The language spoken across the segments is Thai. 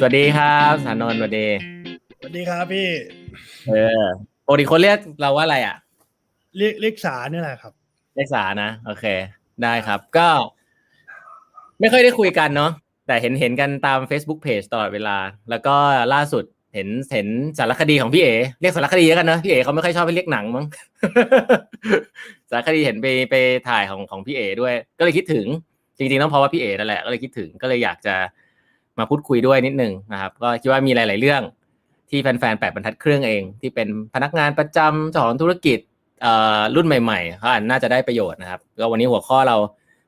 สวัสดีครับสานนท์สวัสดีสวัสดีครับพี่ เออปกติคนเรียกเราว่าอะไรอะ เรียกเรียกสาเนี่ยแหละครับ เรียกสานะ โอเค ได้ครับ ก็ ไม่ค่อยได้คุยกันเนาะแต่เห็นเห็นกันตาม Facebook Page ตลอดเวลา แล้วก็ล่าสุดเห็นเห็นสารคดีของพี่เอเรียกสารคดีแล้วกันเนอะพี่เอเขาไม่ค่อยชอบให้เรียกหนังมั้งสารคดีเห็นไปไปถ่ายของของพี่เอด้วย ก็เลยคิดถึง จริงๆต้องเพราะว่าพี่เอนั่นแหละก็เลยคิดถึงก็เลยอยากจะ มาพูดคุยด้วยนิดนึงนะครับ ก็คิดว่ามีหลาย ๆ เรื่อง ที่แฟนๆแปดบรรทัดเครื่องเอง ที่เป็นพนักงานประจำเจ้าของธุรกิจรุ่นใหม่ๆเขาอาจน่าจะได้ประโยชน์นะครับก็วันนี้หัวข้อเรา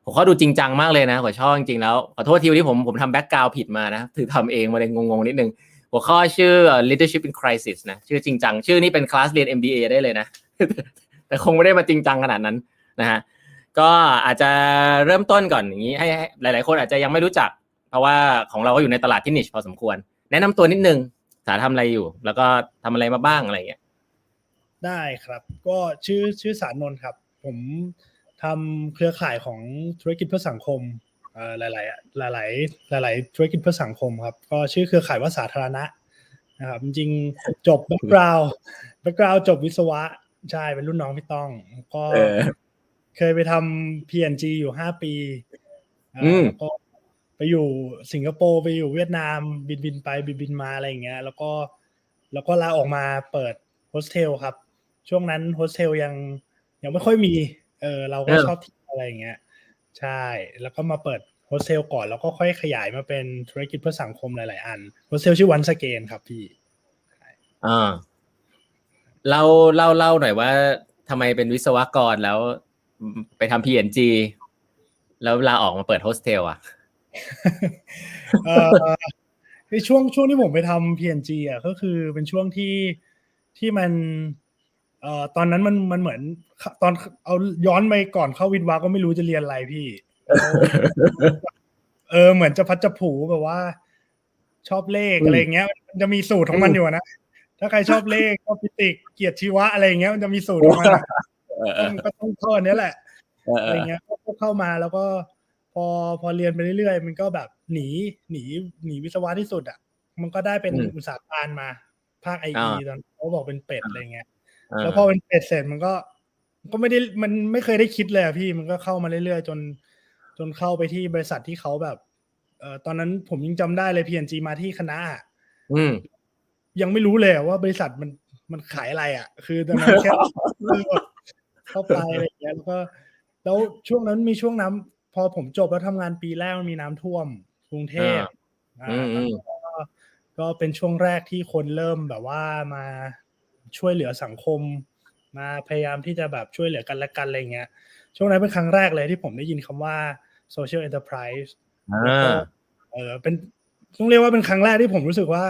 หัวข้อดูจริงจังมากเลยนะหัวข้อจริงๆแล้วขอโทษทีวันนี้ผมผมทำแบ็กกราวผิดมานะถือทำเองมาเลยงงๆนิดนึงหัวข้อชื่อ leadership in crisis นะชื่อจริงจัง ชื่อนี้เป็นคลาสเรียน MBA ได้เลยนะ แต่คงไม่ได้มาจริงจังขนาดนั้นนะฮะก็อาจจะเริ่มต้นก่อนอย่างนี้ให้หลาย ๆ คนอาจจะยังไม่รู้จัก เพราะว่าของเราก็อยู่ในตลาดที่นิชพอสมควร แนะนำตัวนิดนึงสาทำอะไรอยู่ แล้วก็ทำอะไรมาบ้างอะไรอย่างเงี้ยได้ครับ ก็ชื่อชื่อสารนนท์ครับ ผมทำเครือข่ายของธุรกิจเพื่อสังคมเอ่อหลายๆหลายๆหลายๆธุรกิจเพื่อสังคมครับ ก็ชื่อเครือข่ายว่าสาธารณะนะครับ จริงๆจบ background background จบวิศวะใช่เป็นรุ่นน้องพี่ต้อง ก็เออเคยไปทำ P&G อยู่ห้าปีเอ่ออมแล้วก็ ไปอยู่สิงคโปร์ไปอยู่เวียดนามบินบินไปบินบินมาอะไรอย่างเงี้ยแล้วก็แล้วก็ลาออกมาเปิดโฮสเทลครับ ช่วงนั้นโฮสเทลยังยังไม่ค่อยมีเออเราก็เออชอบที่อะไรอย่างเงี้ยใช่ แล้วก็มาเปิดโฮสเทลก่อนแล้วก็ค่อยขยายมาเป็นธุรกิจเพื่อสังคมหลาย ๆ อันโฮสเทลชื่อ Once Again ครับพี่อ่าเล่าเล่าเล่าหน่อยว่าทำไมเป็นวิศวกรแล้วไปทำ P&G แล้วลาออกมาเปิดโฮสเทลอะเอ่อ ในช่วงช่วงที่ผมไปทำ P&G อะก็คือเป็นช่วงที่ที่มันเอ่อตอนนั้นมันมันเหมือน ตอนเอาย้อนไปก่อนเข้าวิศวะก็ไม่รู้จะเรียนอะไรพี่ เออเหมือนจะพัดจะผูแบบว่า ชอบเลขอืมอะไรอย่างเงี้ย มันจะมีสูตรของมันอยู่นะถ้าใครชอบเลขชอบฟิสิกส์เกียรติชีวะอะไรอย่างเงี้ยมันจะมีสูตรของมันอะเออเออก็ต้องข้อนี้แหละเอออะไรเงี้ยก็เข้ามาแล้วก็ พอพอเรียนไปเรื่อยๆ มันก็แบบหนีหนีหนีวิศวะที่สุดอะ มันก็ได้เป็นอุตสาหการมา ภาคไอตอนเขาบอกเป็นเป็ดอะไรเงี้ยเออแล้วพอเป็นเป็ดเสร็จมันก็ ก็ไม่ได้มันไม่เคยได้คิดเลยอะพี่มันก็เข้ามาเรื่อยๆ จน จนเข้าไปที่บริษัทที่เขาแบบเอ่อตอนนั้นผมยังจำได้เลย PNG มาที่คณะอะอืมยังไม่รู้เลยอะว่าบริษัทมันมันขายอะไรอะ คือตอนนั้นแค่เข้าไปอะไรอย่างเงี้ยแล้วก็ แล้วช่วงนั้นมีช่วงน้ำ พอผมจบแล้วทำงานปีแรกมันมีน้ำท่วมกรุงเทพอ่าอืมอืมก็ก็เป็นช่วงแรกที่คนเริ่มแบบว่ามาช่วยเหลือสังคม มาพยายามที่จะแบบช่วยเหลือกันและกันอะไรเงี้ย ช่วงนั้นเป็นครั้งแรกเลยที่ผมได้ยินคำว่า social enterprise อ่าเออเป็นต้องเรียกว่าเป็นครั้งแรกที่ผมรู้สึกว่า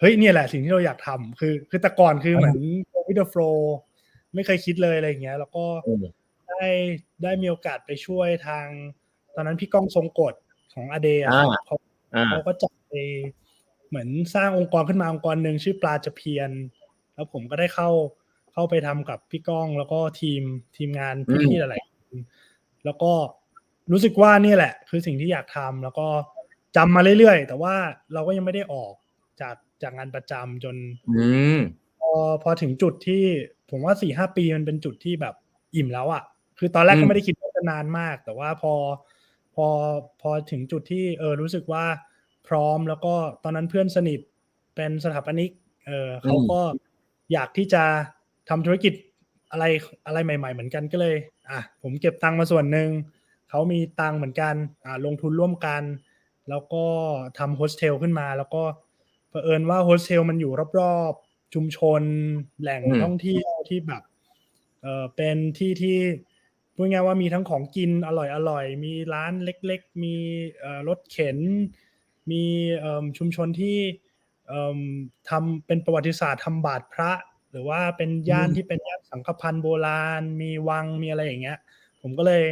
เฮ้ยเนี่ยแหละสิ่งที่เราอยากทำคือ คือแต่ก่อนคือเหมือน with the flow ไม่เคยคิดเลยอะไรอย่างเงี้ย แล้วก็อืมได้ได้มีโอกาสไปช่วยทาง ตอนนั้นพี่ก้องทรงกฎของอเดย์อ่าเขาอ่าเขาก็จัดไปเหมือนสร้างองค์กรขึ้นมาองค์กรหนึ่งชื่อปลาจะเพียน แล้วผมก็ได้เข้าเข้าไปทำกับพี่ก้องแล้วก็ทีมทีมงานพี่ๆหลายๆคนแล้วก็รู้สึกว่านี่แหละ คือสิ่งที่อยากทำแล้วก็จำมาเรื่อยๆ แต่ว่าเราก็ยังไม่ได้ออกจากจากงานประจำจนอืมพอพอถึงจุดที่ผมว่าสี่ห้าปีมันเป็นจุดที่แบบอิ่มแล้วอะ่ะ คือตอนแรกอืก็มไม่ได้คิดว่าจะนานมาก แต่ว่าพอ พอพอถึงจุดที่เออรู้สึกว่าพร้อมแล้วก็ตอนนั้นเพื่อนสนิทเป็นสถาปนิกเออเขาก็อยากที่จะทำธุรกิจอะไรอะไรใหม่ ๆ เหมือนกันก็เลย อะผมเก็บตังค์มาส่วนหนึ่งเขามีตังค์เหมือนกันอ่าลงทุนร่วมกัน แล้วก็ทำโฮสเทลขึ้นมา แล้วก็เผอิญว่าโฮสเทลมันอยู่รอบๆชุมชนแหล่งอืมท่องเที่ยวที่แบบเออเป็นที่ที่ พูดง่ายๆว่ามีทั้งของกินอร่อยอร่อยๆมีร้านเล็ก ๆ มีเอ่อรถเข็น มีเอิ่มชุมชนที่เอิ่มทำเป็นประวัติศาสตร์ทำบาทพระ หรือว่าเป็นย่านอืมที่เป็นย่านสังฆพันธ์โบราณ มีวังมีอะไรอย่างเงี้ย ผมก็เลย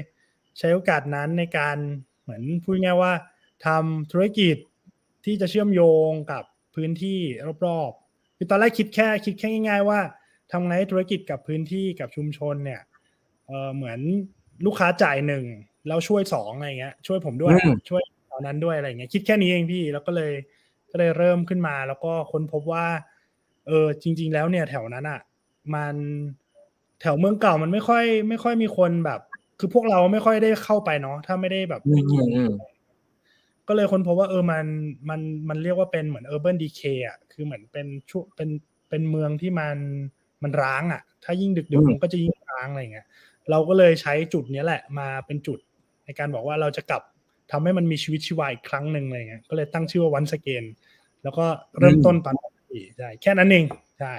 ใช้โอกาสนั้นในการเหมือนพูดง่ายๆว่าทำธุรกิจที่จะเชื่อมโยงกับพื้นที่รอบๆคือตอนแรกคิดแค่คิดแค่ง่าย ๆ ว่าทำไงให้ธุรกิจกับพื้นที่กับชุมชนเนี่ย เออเหมือนลูกค้าจ่ายหนึ่งแล้วช่วยสองอะไรเงี้ย ช่วยผมด้วยอืมช่วยตอนนั้นด้วยอะไรเงี้ยคิดแค่นี้เองพี่แล้วก็เลยก็เลยเริ่มขึ้นมา แล้วก็ค้นพบว่าเออจริง ๆ แล้วเนี่ยแถวนั้นอะ มันแถวเมืองเก่ามันไม่ค่อย ไม่ค่อยมีคนแบบ คือพวกเราไม่ค่อยได้เข้าไปเนาะถ้าไม่ได้แบบอืไปมกินอืมก็เลยค้นพบว่าเออมันมันมันเรียกว่าเป็นเหมือน urban decay อะคือเหมือนเป็นช่วงเป็นเป็นเมืองที่มันมันร้างอะ ถ้ายิ่งดึกอืมๆมันก็จะยิ่งร้างอะไรเงี้ย เราก็เลยใช้จุดนี้แหละมาเป็นจุดในการบอกว่าเราจะกลับทำให้มันมีชีวิตชีวาอีกครั้งหนึ่งอะไรเงี้ยก็เลยตั้งชื่อว่า once again แล้วก็เริ่มต้นตอนปีใช่แค่นั้นเองใช่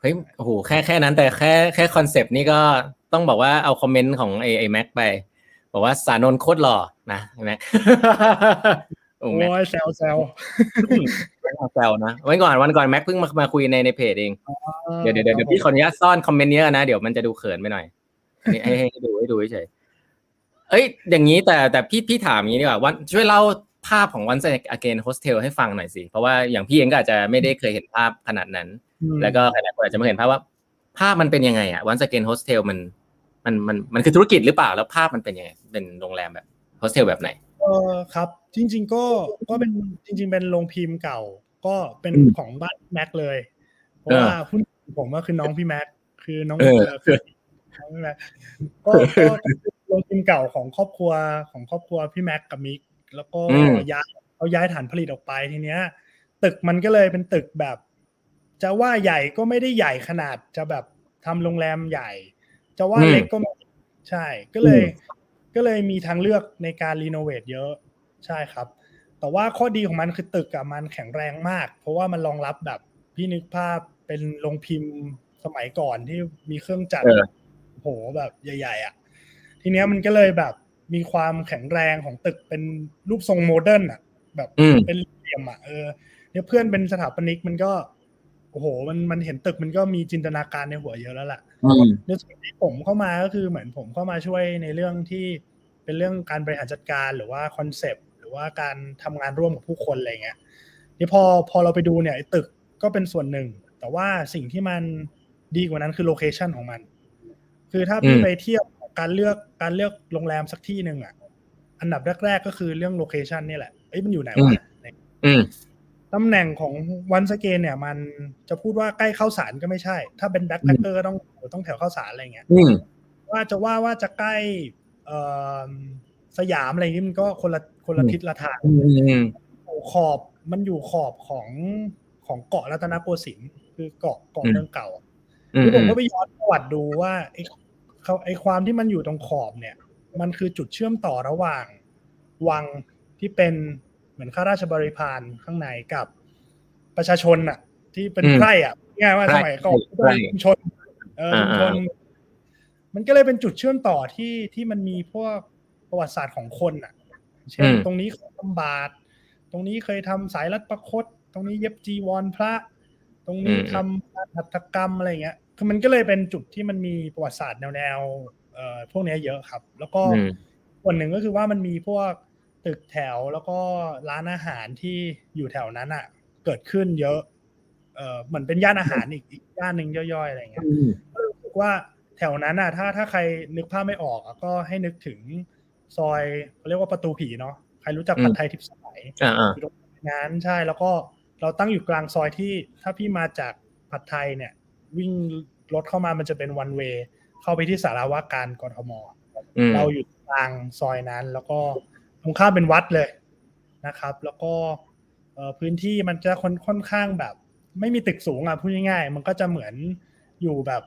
เฮ้ยโอ้โหแค่แค่นั้นแต่แค่แค่คอนเซปต์นี่ก็ต้องบอกว่าเอาคอมเมนต์ของไอไอแม็กไป บอกว่าศานนท์โคตรหล่อนะไอแม็ก โอ้โอ้แม็กแซวแซวแซวนะวันก่อนวันก่อนแม็กเพิ่งมามาคุยในในเพจเอง เดี๋ยวเดี๋ยวเดี๋ยวพี่ขออนุญาตซ่อนคอมเมนต์เนี้ยนะ เดี๋ยวมันจะดูเขินไปหน่อยอันนี้ให้ให้ให้ดูให้ดูเฉยๆเอ้ย อย่างนี้แต่แต่พี่พี่ถามอย่างนี้ดีกว่าวันช่วยเล่าภาพของ Once Again โฮสเทลให้ฟังหน่อยสิ เพราะว่าอย่างพี่เองก็อาจจะไม่ได้เคยเห็นภาพขนาดนั้น แล้วก็หลายๆคนอาจจะไม่เห็นภาพว่า ภาพมันเป็นยังไงอะ Once Again โฮสเทลมันมันมันมันคือธุรกิจหรือเปล่าแล้วภาพมันเป็นยังไงเป็นโรงแรมแบบโฮสเทลแบบไหน เออครับ จริง ๆ ก็ก็เป็นจริง ๆ เป็นโรงพิมพ์เก่า ก็เป็นอืมของบ้านแม็กเลยเพราะเออว่าผู้ผมก็คือน้องพี่แม็กคือน้องเออเออคือน้องพี่แม็กก็ก็เป็นโรงพิมพ์เก่าของครอบครัวของครอบครัวพี่แม็กกับมิกแล้วก็อืมย้ายเขาย้ายฐานผลิตออกไปทีเนี้ย ตึกมันก็เลยเป็นตึกแบบ จะว่าใหญ่ก็ไม่ได้ใหญ่ขนาดจะแบบทำโรงแรมใหญ่ จะว่าอืมเล็กก็ไม่ใช่ ก็เลย ก็เลยมีทางเลือกในการ renovate เยอะใช่ครับ แต่ว่าข้อดีของมันคือตึกอะมันแข็งแรงมาก เพราะว่ามันรองรับแบบพี่นึกภาพเป็นโรงพิมพ์สมัยก่อนที่มีเครื่องจักรเออโหแบบใหญ่ๆอะ ทีเนี้ยมันก็เลยแบบมีความแข็งแรงของตึกเป็นรูปทรง modern อะ แบบอืมเป็นเหลี่ยมอะเออเนี่ยเพื่อนเป็นสถาปนิกมันก็โอ้โห มันมันเห็นตึกมันก็มีจินตนาการในหัวเยอะแล้วล่ะอืมในส่วนที่ผมเข้ามาก็คือเหมือนผมเข้ามาช่วยในเรื่องที่ เป็นเรื่องการบริหารจัดการหรือว่าคอนเซปต์หรือว่าการทำงานร่วมกับผู้คนอะไรเงี้ยนี่พอพอเราไปดูเนี่ยไอ้ตึกก็เป็นส่วนหนึ่ง แต่ว่าสิ่งที่มันดีกว่านั้นคือ location ของมัน คือถ้าพี่อืมไปเที่ยวการเลือกการเลือกโรงแรมสักที่หนึ่งอะอันดับแรกๆก็คือเรื่อง location นี่แหละเอ้ยมันอยู่ไหนวะอืมตำแหน่งของวันสเกนเนี่ย มันจะพูดว่าใกล้เข้าสารก็ไม่ใช่ ถ้าเป็นแบ็คแพคเกอร์ก็ต้องต้องแถวเข้าสารอะไรเงี้ยอืมว่าจะว่าว่าจะใกล้เอ่อ สยามอะไรอย่างนี้มันก็คนละคนละอืมทิศละทางอืมอืมอยู่ขอบมันอยู่ขอบของของเกาะรัตนโกสินทร์คือเกาะเกาะอืมเมืองเก่าอืมคือผมก็ไปย้อนประวัติดูว่าไอ้เขาไอ้ความที่มันอยู่ตรงขอบเนี่ย มันคือจุดเชื่อมต่อระหว่างวังที่เป็นเหมือนข้าราชบริพารข้างในกับประชาชนอะที่เป็นอืมไพร่อะง่ายว่าไพร่สมัยก่อนไพร่ชุมชนเอออ่าชุมชน มันก็เลยเป็นจุดเชื่อมต่อที่ที่มันมีพวกประวัติศาสตร์ของคนอะ เช่นอืมตรงนี้เคยทำบาท ตรงนี้เคยทำสายรัดประคต ตรงนี้เย็บจีวรพระ ตรงนี้ทำการหัตถกรรมอะไรเงี้ย คือมันก็เลยเป็นจุดที่มันมีประวัติศาสตร์แนวแนวๆเอ่อพวกเนี้ยเยอะครับ แล้วก็อืมส่วนหนึ่งก็คือว่ามันมีพวกตึกแถวแล้วก็ร้านอาหารที่อยู่แถวนั้นอะ เกิดขึ้นเยอะ เอ่อเหมือนเป็นย่านอาหารอีกอีกย่านหนึ่งย่อยๆอะไรเงี้ยอืมรู้สึกว่า แถวนั้นอะถ้าถ้าใครนึกภาพไม่ออกอะก็ให้นึกถึงซอยเขาเรียกว่าประตูผีเนาะใครรู้จักอืมผัดไทยทิพย์สมัยอ่าอ่าอยู่ตรงนั้นใช่แล้วก็เราตั้งอยู่กลางซอยที่ถ้าพี่มาจากผัดไทยเนี่ย วิ่งรถเข้ามามันจะเป็นวันเวย์เข้าไปที่สาราว่าการกทมอืมเราอยู่กลางซอยนั้น แล้วก็ตรงข้ามเป็นวัดเลยนะครับ แล้วก็เอ่อพื้นที่มันจะค่อนค่อนข้างแบบ ไม่มีตึกสูงอะพูดง่ายๆมันก็จะเหมือนอยู่แบบ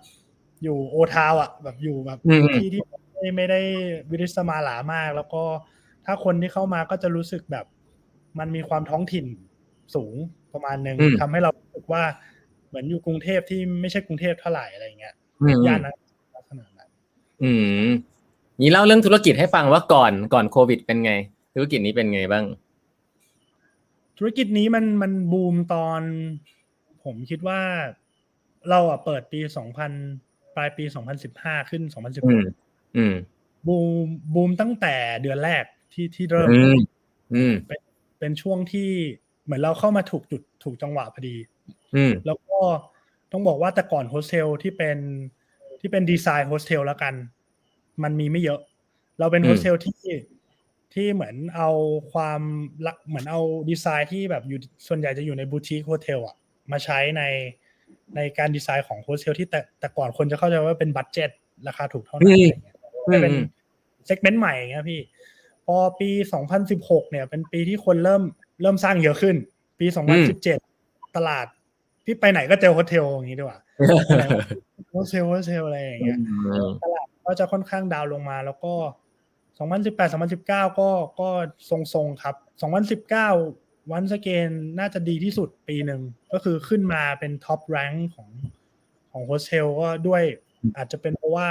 อยู่โอทาวอะ แบบอยู่แบบอืมที่ที่ไม่ไม่ได้วิริสมาหลามาก แล้วก็ถ้าคนที่เข้ามาก็จะรู้สึกแบบ มันมีความท้องถิ่นสูงประมาณหนึ่งอืมทำให้เรารู้สึกว่าเหมือนอยู่กรุงเทพที่ไม่ใช่กรุงเทพเท่าไหร่อะไรเงี้ยอืมย่านนั้นลักษณะนั้นอืมนี่เล่าเรื่องธุรกิจให้ฟังว่าก่อนก่อนโควิด เป็นไง ธุรกิจนี้เป็นไงบ้าง ธุรกิจนี้มันมันบูมตอน ผมคิดว่า เราอะเปิดปีสองพัน ปลายปีสองพันสิบห้าขึ้นสองพันสิบอืมอืมบูมบูมตั้งแต่เดือนแรกที่ที่เริ่มอืมอืมเป็นช่วงที่เหมือนเราเข้ามาถูกจุดถูกจังหวะพอดีอืมแล้วก็ต้องบอกว่าแต่ก่อนโฮสเทลที่เป็นที่เป็นดีไซน์โฮสเทลแล้วกัน มันมีไม่เยอะ เราเป็นอืมโฮสเทลที่ที่เหมือนเอาความละเหมือนเอาดีไซน์ที่แบบอยู่ส่วนใหญ่จะอยู่ใน boutique hotel อะมาใช้ใน ในการดีไซน์ของ hotel ที่แต่แต่ก่อนคนจะเข้าใจว่าเป็น budgetราคาถูกเท่านั้นอะไรเงี้ยไม่เป็น segment ใหม่เงี้ยพี่ พอปี 2016 เนี่ย เป็นปีที่คนเริ่มเริ่มสร้างเยอะขึ้น ปี 2017 ตลาดที่ไปไหนก็เจอโฮสเทลอย่างนี้ดีกว่าโฮสเทลโฮสเทลอะไรอย่างเงี้ยตลาดก็จะค่อนข้าง down ลงมาแล้วก็ 2018 2019 ก็ก็ทรงๆครับ 2019 Once Again น่าจะดีที่สุดปีหนึ่งก็คือขึ้นมาเป็น top rank ของของโฮสเทลก็ด้วยอาจจะเป็นเพราะว่า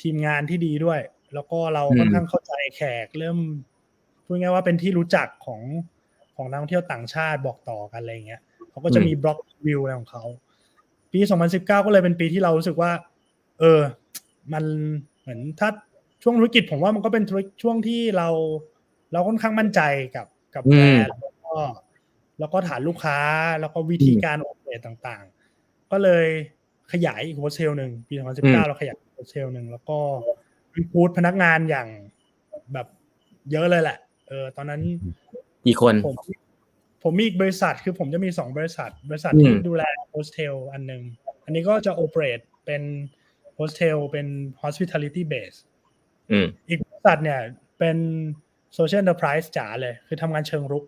ทีมงานที่ดีด้วย แล้วก็เราค่อนข้างเข้าใจแขกเริ่มพูดง่ายว่าเป็นที่รู้จักของของนักท่องเที่ยวต่างชาติบอกต่อกันอะไรเงี้ยเขาก็จะมีบล็อกวิวอะไรของเขาปี 2019 ก็เลยเป็นปีที่เรารู้สึกว่า เออ มันเหมือนถ้าช่วงธุรกิจผมว่ามันก็เป็นช่วงที่เรา เราค่อนข้างมั่นใจกับกับแบรนด์แล้ว ก็แล้วก็ฐานลูกค้าแล้วก็วิธีการ operate ต่างๆ ก็เลยขยายอีกโฮสเทลหนึ่งปี 2019 เราขยายโฮสเทลหนึ่งแล้วก็ recruit พนักงานอย่างแบบเยอะเลยแหละ เออ ตอนนั้นกี่คนผมผมมีอีกบริษัทคือผมจะมีสองบริษัท บริษัทที่ดูแลโฮสเทลอันหนึ่งอันนี้ก็จะ operate เป็นโฮสเทลเป็น hospitality base อีกบริษัทเนี่ยเป็น social enterprise จ๋าเลย คือทำงานเชิงรุก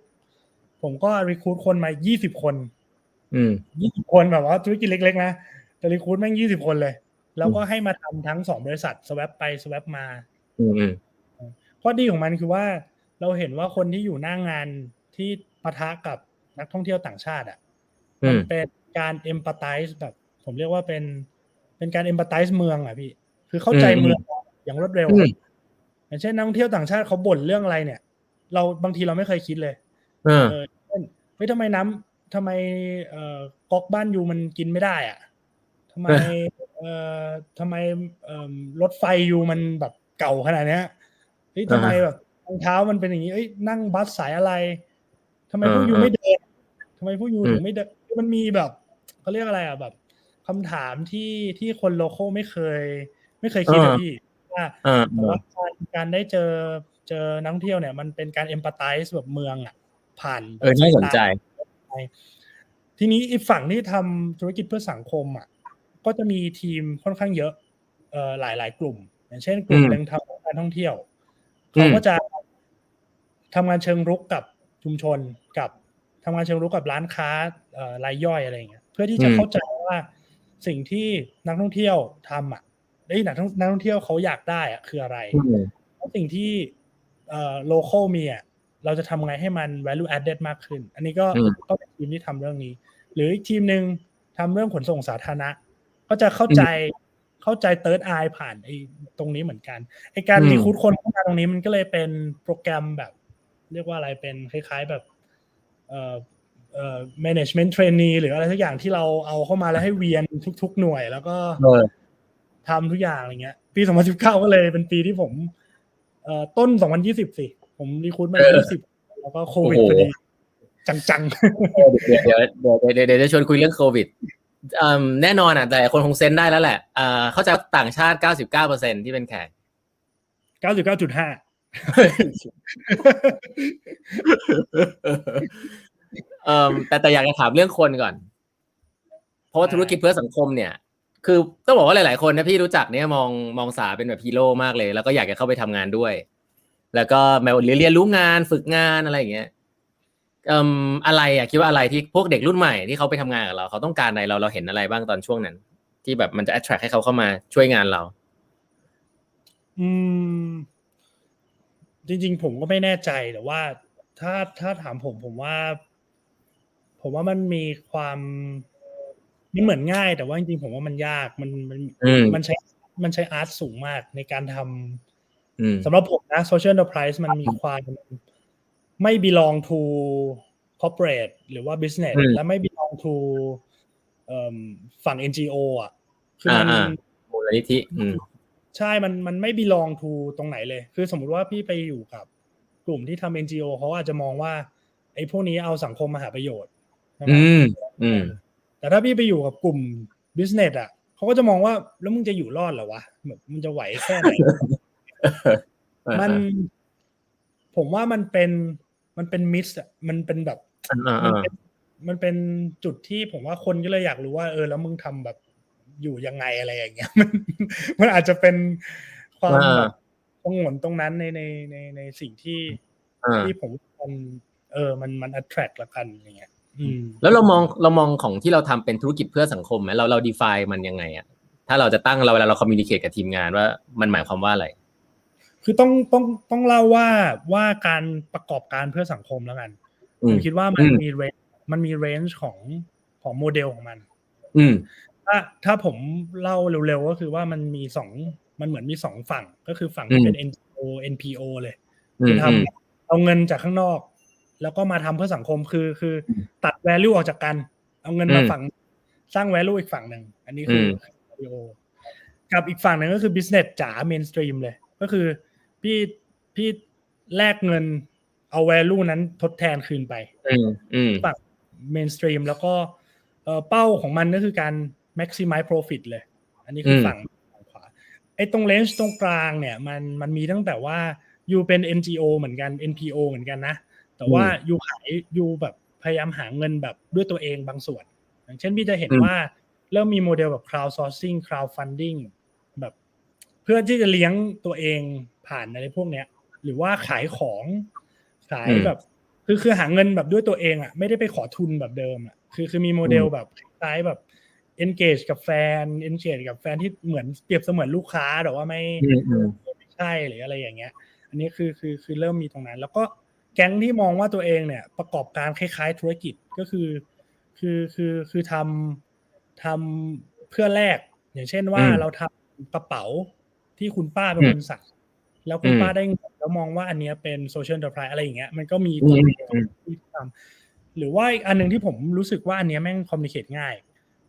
ผมก็รีคูดคนมา20คนยี่สิบคนแบบว่าธุรกิจเล็กๆนะแต่รีคูดแม่ง20คนเลย แล้วก็ให้มาทำทั้งสองบริษัทสว a ปไปสว a ปมาข้อดีของมันคือว่าเราเห็นว่าคนที่อยู่หน้างงานที่ปะทะกับนักท่องเที่ยวต่างชาติอะมันเป็นการเอมพัตไตส์แบบ ผมเรียกว่าเป็นเป็นการเอมพัตไตส์เมืองอะพี่ คือเข้าใจเมืองอย่างรวดเร็วอย่างเช่นนักท่องเที่ยวต่างชาติเขาบ่นเรื่องอะไรเนี่ย เราบางทีเราไม่เคยคิดเลย เออเฮ้ยทำไมน้ำทำไมเอ่อก๊อกบ้านยูมันกินไม่ได้อะทำไมเอ่อทำไมเอ่อรถไฟยูมันแบบเก่าขนาดเนี้ยเฮ้ยทำไมแบบรองเท้ามันเป็นอย่างนี้เอ้ยนั่งบัสสายอะไรทำไมพวกยูไม่เดินทำไมพวกยูถึงไม่เดินมันมีแบบเขาเรียกอะไรอะแบบคำถามที่ที่คนโลโก้ไม่เคย ไม่เคยคิดอะพี่ว่าแต่ว่าการการได้เจอเจอนักท่องเที่ยวเนี่ย มันเป็นการเอมพัตไตส์แบบเมืองอะ ผ่านเออน่าสนใจ ทีนี้อีกฝั่งที่ทำธุรกิจเพื่อสังคมอะก็จะมีทีมค่อนข้างเยอะเอ่อหลายหลายกลุ่ม อย่างเช่น กลุ่มหนึ่งทำการท่องเที่ยวเขาก็จะทำงานเชิงรุกกับชุมชนกับทำงานเชิงรุกกับร้านค้ารายย่อยอะไรเงี้ย เพื่อที่จะเข้าใจว่าสิ่งที่นักท่องเที่ยวทำอะไอ้นักนักท่องเที่ยวเขาอยากได้อะคืออะไรแล้วสิ่งที่เอ่อโลเคอลมีอะ เราจะทำไงให้มัน value added มากขึ้น อันนี้ก็ก็เป็นทีมที่ทำเรื่องนี้ หรืออีกทีมหนึ่งทำเรื่องขนส่งสาธารณะ ก็จะเข้าใจเข้าใจ third eye ผ่านไอ้ตรงนี้เหมือนกันไอ้การรีคูดคนเข้ามาตรงนี้มันก็เลยเป็นโปรแกรมแบบ เรียกว่าอะไรเป็นคล้ายๆแบบเอ่อเอ่อ management trainee หรืออะไรทุกอย่างที่เราเอาเข้ามาแล้วให้เวียนทุก ๆ หน่วย แล้วก็ทำทุกอย่างอะไรเงี้ย ปี 2019 ก็เลยเป็นปีที่ผมเอ่อต้น 2020 สิ ผมรีคูดมา20แล้วก็โควิดพอดีจังๆเดี๋ยวเดี๋ยวเดี๋ยวเดี๋ยวจะชวนคุยเรื่องโควิดแน่นอนอะ แต่คนคงเซ็นได้แล้วแหละเข้าใจต่างชาติ 99%ที่เป็นแขก 99.5เอ่อแต่แต่อยากจะถามเรื่องคนก่อน เพราะว่าธุรกิจเพื่อสังคมเนี่ย คือต้องบอกว่าหลาย ๆ คนนะพี่รู้จักเนี่ยมองมองสาเป็นแบบฮีโร่มากเลย แล้วก็อยากจะเข้าไปทำงานด้วย แล้วก็แม้เรียนรู้งานฝึกงานอะไรอย่างเงี้ยเอ่ออะไรอะคิดว่าอะไรที่พวกเด็กรุ่นใหม่ที่เขาไปทำงานกับเราเขาต้องการอะไรเราเราเห็นอะไรบ้างตอนช่วงนั้น ที่แบบมันจะ attract ให้เขาเข้ามาช่วยงานเรา อืม จริง ๆ ผมก็ไม่แน่ใจแต่ว่า ถ้าถ้าถามผมผมว่า ผมว่ามันมีความมันเหมือนง่าย แต่ว่าจริงๆผมว่ามันยากมันมันมันใช้มันใช้อาร์ตสูงมากในการทำ สำหรับผมนะ social enterprise มันมีความไม่ belong to corporate หรือว่า business และไม่ belong to ฝั่ง NGO อะคือมันมูลนิธิใช่ มันมันไม่ belong to ตรงไหนเลย คือสมมุติว่าพี่ไปอยู่กับกลุ่มที่ทำ NGO เขาอาจจะมองว่า ไอ้พวกนี้เอาสังคมมาหาประโยชน์อืมอืมแต่ถ้าพี่ไปอยู่กับกลุ่ม business อะเขาก็จะมองว่าแล้วมึงจะอยู่รอดเหรอวะแบบมึงจะไหวแค่ไหน มัน ผมว่ามันเป็นมันเป็นมิสอะมันเป็นแบบอ่ามันอ่าเป็นมันเป็นจุดที่ผมว่าคนก็เลยอยากรู้ว่า เออ แล้วมึงทำแบบอยู่ยังไงอะไรอย่างเงี้ย มันมันอาจจะเป็นความอ่าแบบสงวนตรงนั้นในในในในสิ่งที่อ่าที่ผมมันเออ มันมัน attract ละกันอย่างเงี้ยอืมแล้วเรามองเรามองของที่เราทำเป็นธุรกิจเพื่อสังคมไหมเราเรา define มันยังไงอะถ้าเราจะตั้งเราเวลาเรา communicate กับทีมงานว่ามันหมายความว่าอะไร คือต้องต้องต้องเล่าว่าว่าการประกอบการเพื่อสังคมแล้วกันอืผมมคิดว่ามันอืมมีเรนมันมีเรนจ์ของของโมเดลของมัน อืมถ้าถ้าผมเล่าเร็วๆก็คือว่ามันมีสองมันเหมือนมีสองฝั่งก็คือฝั่งอืที่มเป็น NGO NPO เลยอืคือมทำเอาเงินจากข้างนอก แล้วก็มาทำเพื่อสังคมคือคืออมตัด value ออกจากกัน เอาเงินมาอืมฝั่งสร้าง value อีกฝั่งหนึ่งอันนี้คืออม NPO กับอีกฝั่งหนึ่งก็คือ business จ๋า mainstream เลย ก็คือ พี่พี่แลกเงินเอา value นั้นทดแทนคืนไปอืมอืมฝั่ง mainstream แล้วก็เอ่อเป้าของมันก็คือการ maximize profit เลย อันนี้คืออมฝั่งฝั่งขวาไอ้ตรง range ตรงกลางเนี่ย มันมันมีตั้งแต่ว่าอยู่เป็น NGO เหมือนกัน NPO เหมือนกันนะ แต่ว่าอยู่ขายอยู่แบบพยายามหาเงินแบบด้วยตัวเองบางส่วน อย่างเช่นพี่จะเห็นอืมว่าเริ่มมีโมเดลแบบ crowd sourcing crowd funding แบบ เพื่อที่จะเลี้ยงตัวเอง ผ่านอะไรพวกเนี้ย หรือว่าขายของขายอืมแบบ คือคือหาเงินแบบด้วยตัวเองอะไม่ได้ไปขอทุนแบบเดิมอะคือคือมีโมเดลแบบคล้ายๆแบบ engage กับแฟน engage กับแฟนที่เหมือนเปรียบเสมือนลูกค้าแต่ว่าไม่อืมอืมไม่ใช่หรืออะไรอย่างเงี้ย อันนี้คือคือคือเริ่มมีตรงนั้น แล้วก็แก๊งที่มองว่าตัวเองเนี่ยประกอบการคล้าย ๆ ธุรกิจก็คือ คือคือคือทำทำเพื่อแลกอย่างเช่นว่าอืมเราทำกระเป๋าที่คุณป้าเป็นคนสั่ง แล้วคุณอืมป้าได้เงินแล้วมองว่าอันเนี้ยเป็นโซเชียล n อ e r p r i s e อะไรอย่างเงี้ยมันก็มีอืมตรงที่ทำหรือว่าอีกอันหนึ่งที่ผมรู้สึกว่าอันเนี้ยแม่งคอมมิ n เค e ง่าย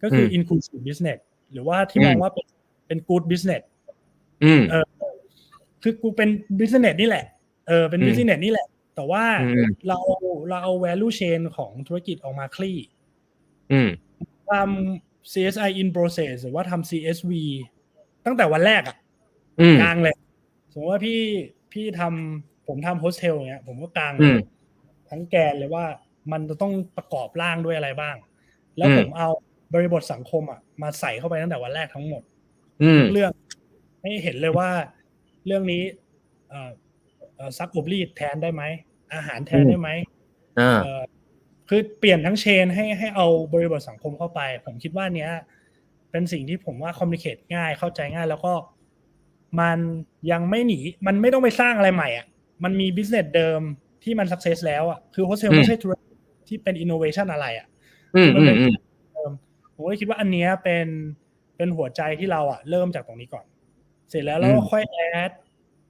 ก็คืออ inclusive business หรือว่าที่มองว่าเป็นเป็น good business อืมเออคือกูเป็น business นี่แหละเออเป็นอืม business นี่แหละ แต่ว่าอืมเราเราเอา value chain ของธุรกิจออกมาคลี่อืมทำ CSI in process หรือว่าทำ CSV ตั้งแต่วันแรกอะอืมกลางเลย สมมติว่าพี่พี่ทำผมทำโฮสเทลเงี้ยผมก็กลางอืมทั้งแกนเลยว่ามันจะต้องประกอบร่างด้วยอะไรบ้าง แล้วอืมผมเอาบริบทสังคมอะมาใส่เข้าไปตั้งแต่วันแรกทั้งหมดอืมเรื่องให้เห็นเลยว่า เรื่องนี้เอ่อเอ่อซักอบรีดแทนได้ไหมอาหารแทนอืมได้ไหมอ่าเอ่อคือเปลี่ยนทั้งเชนให้ให้เอาบริบทสังคมเข้าไป ผมคิดว่าเนี้ยเป็นสิ่งที่ผมว่าคอมมิ n เค e ง่ายเข้าใจง่าย แล้วก็ มันยังไม่หนี มันไม่ต้องไปสร้างอะไรใหม่อะ มันมี business เดิมที่มัน success แล้วอะ คือโฮสเทลอืมไม่ใช่ธุรกิจที่เป็นอินโนเวชันอะไรอะอืมอืมอืมเดิมผมก็เลยคิดว่าอันเนี้ยเป็นเป็นหัวใจที่เราอะ เริ่มจากตรงนี้ก่อน เสร็จแล้วเราก็ค่อย add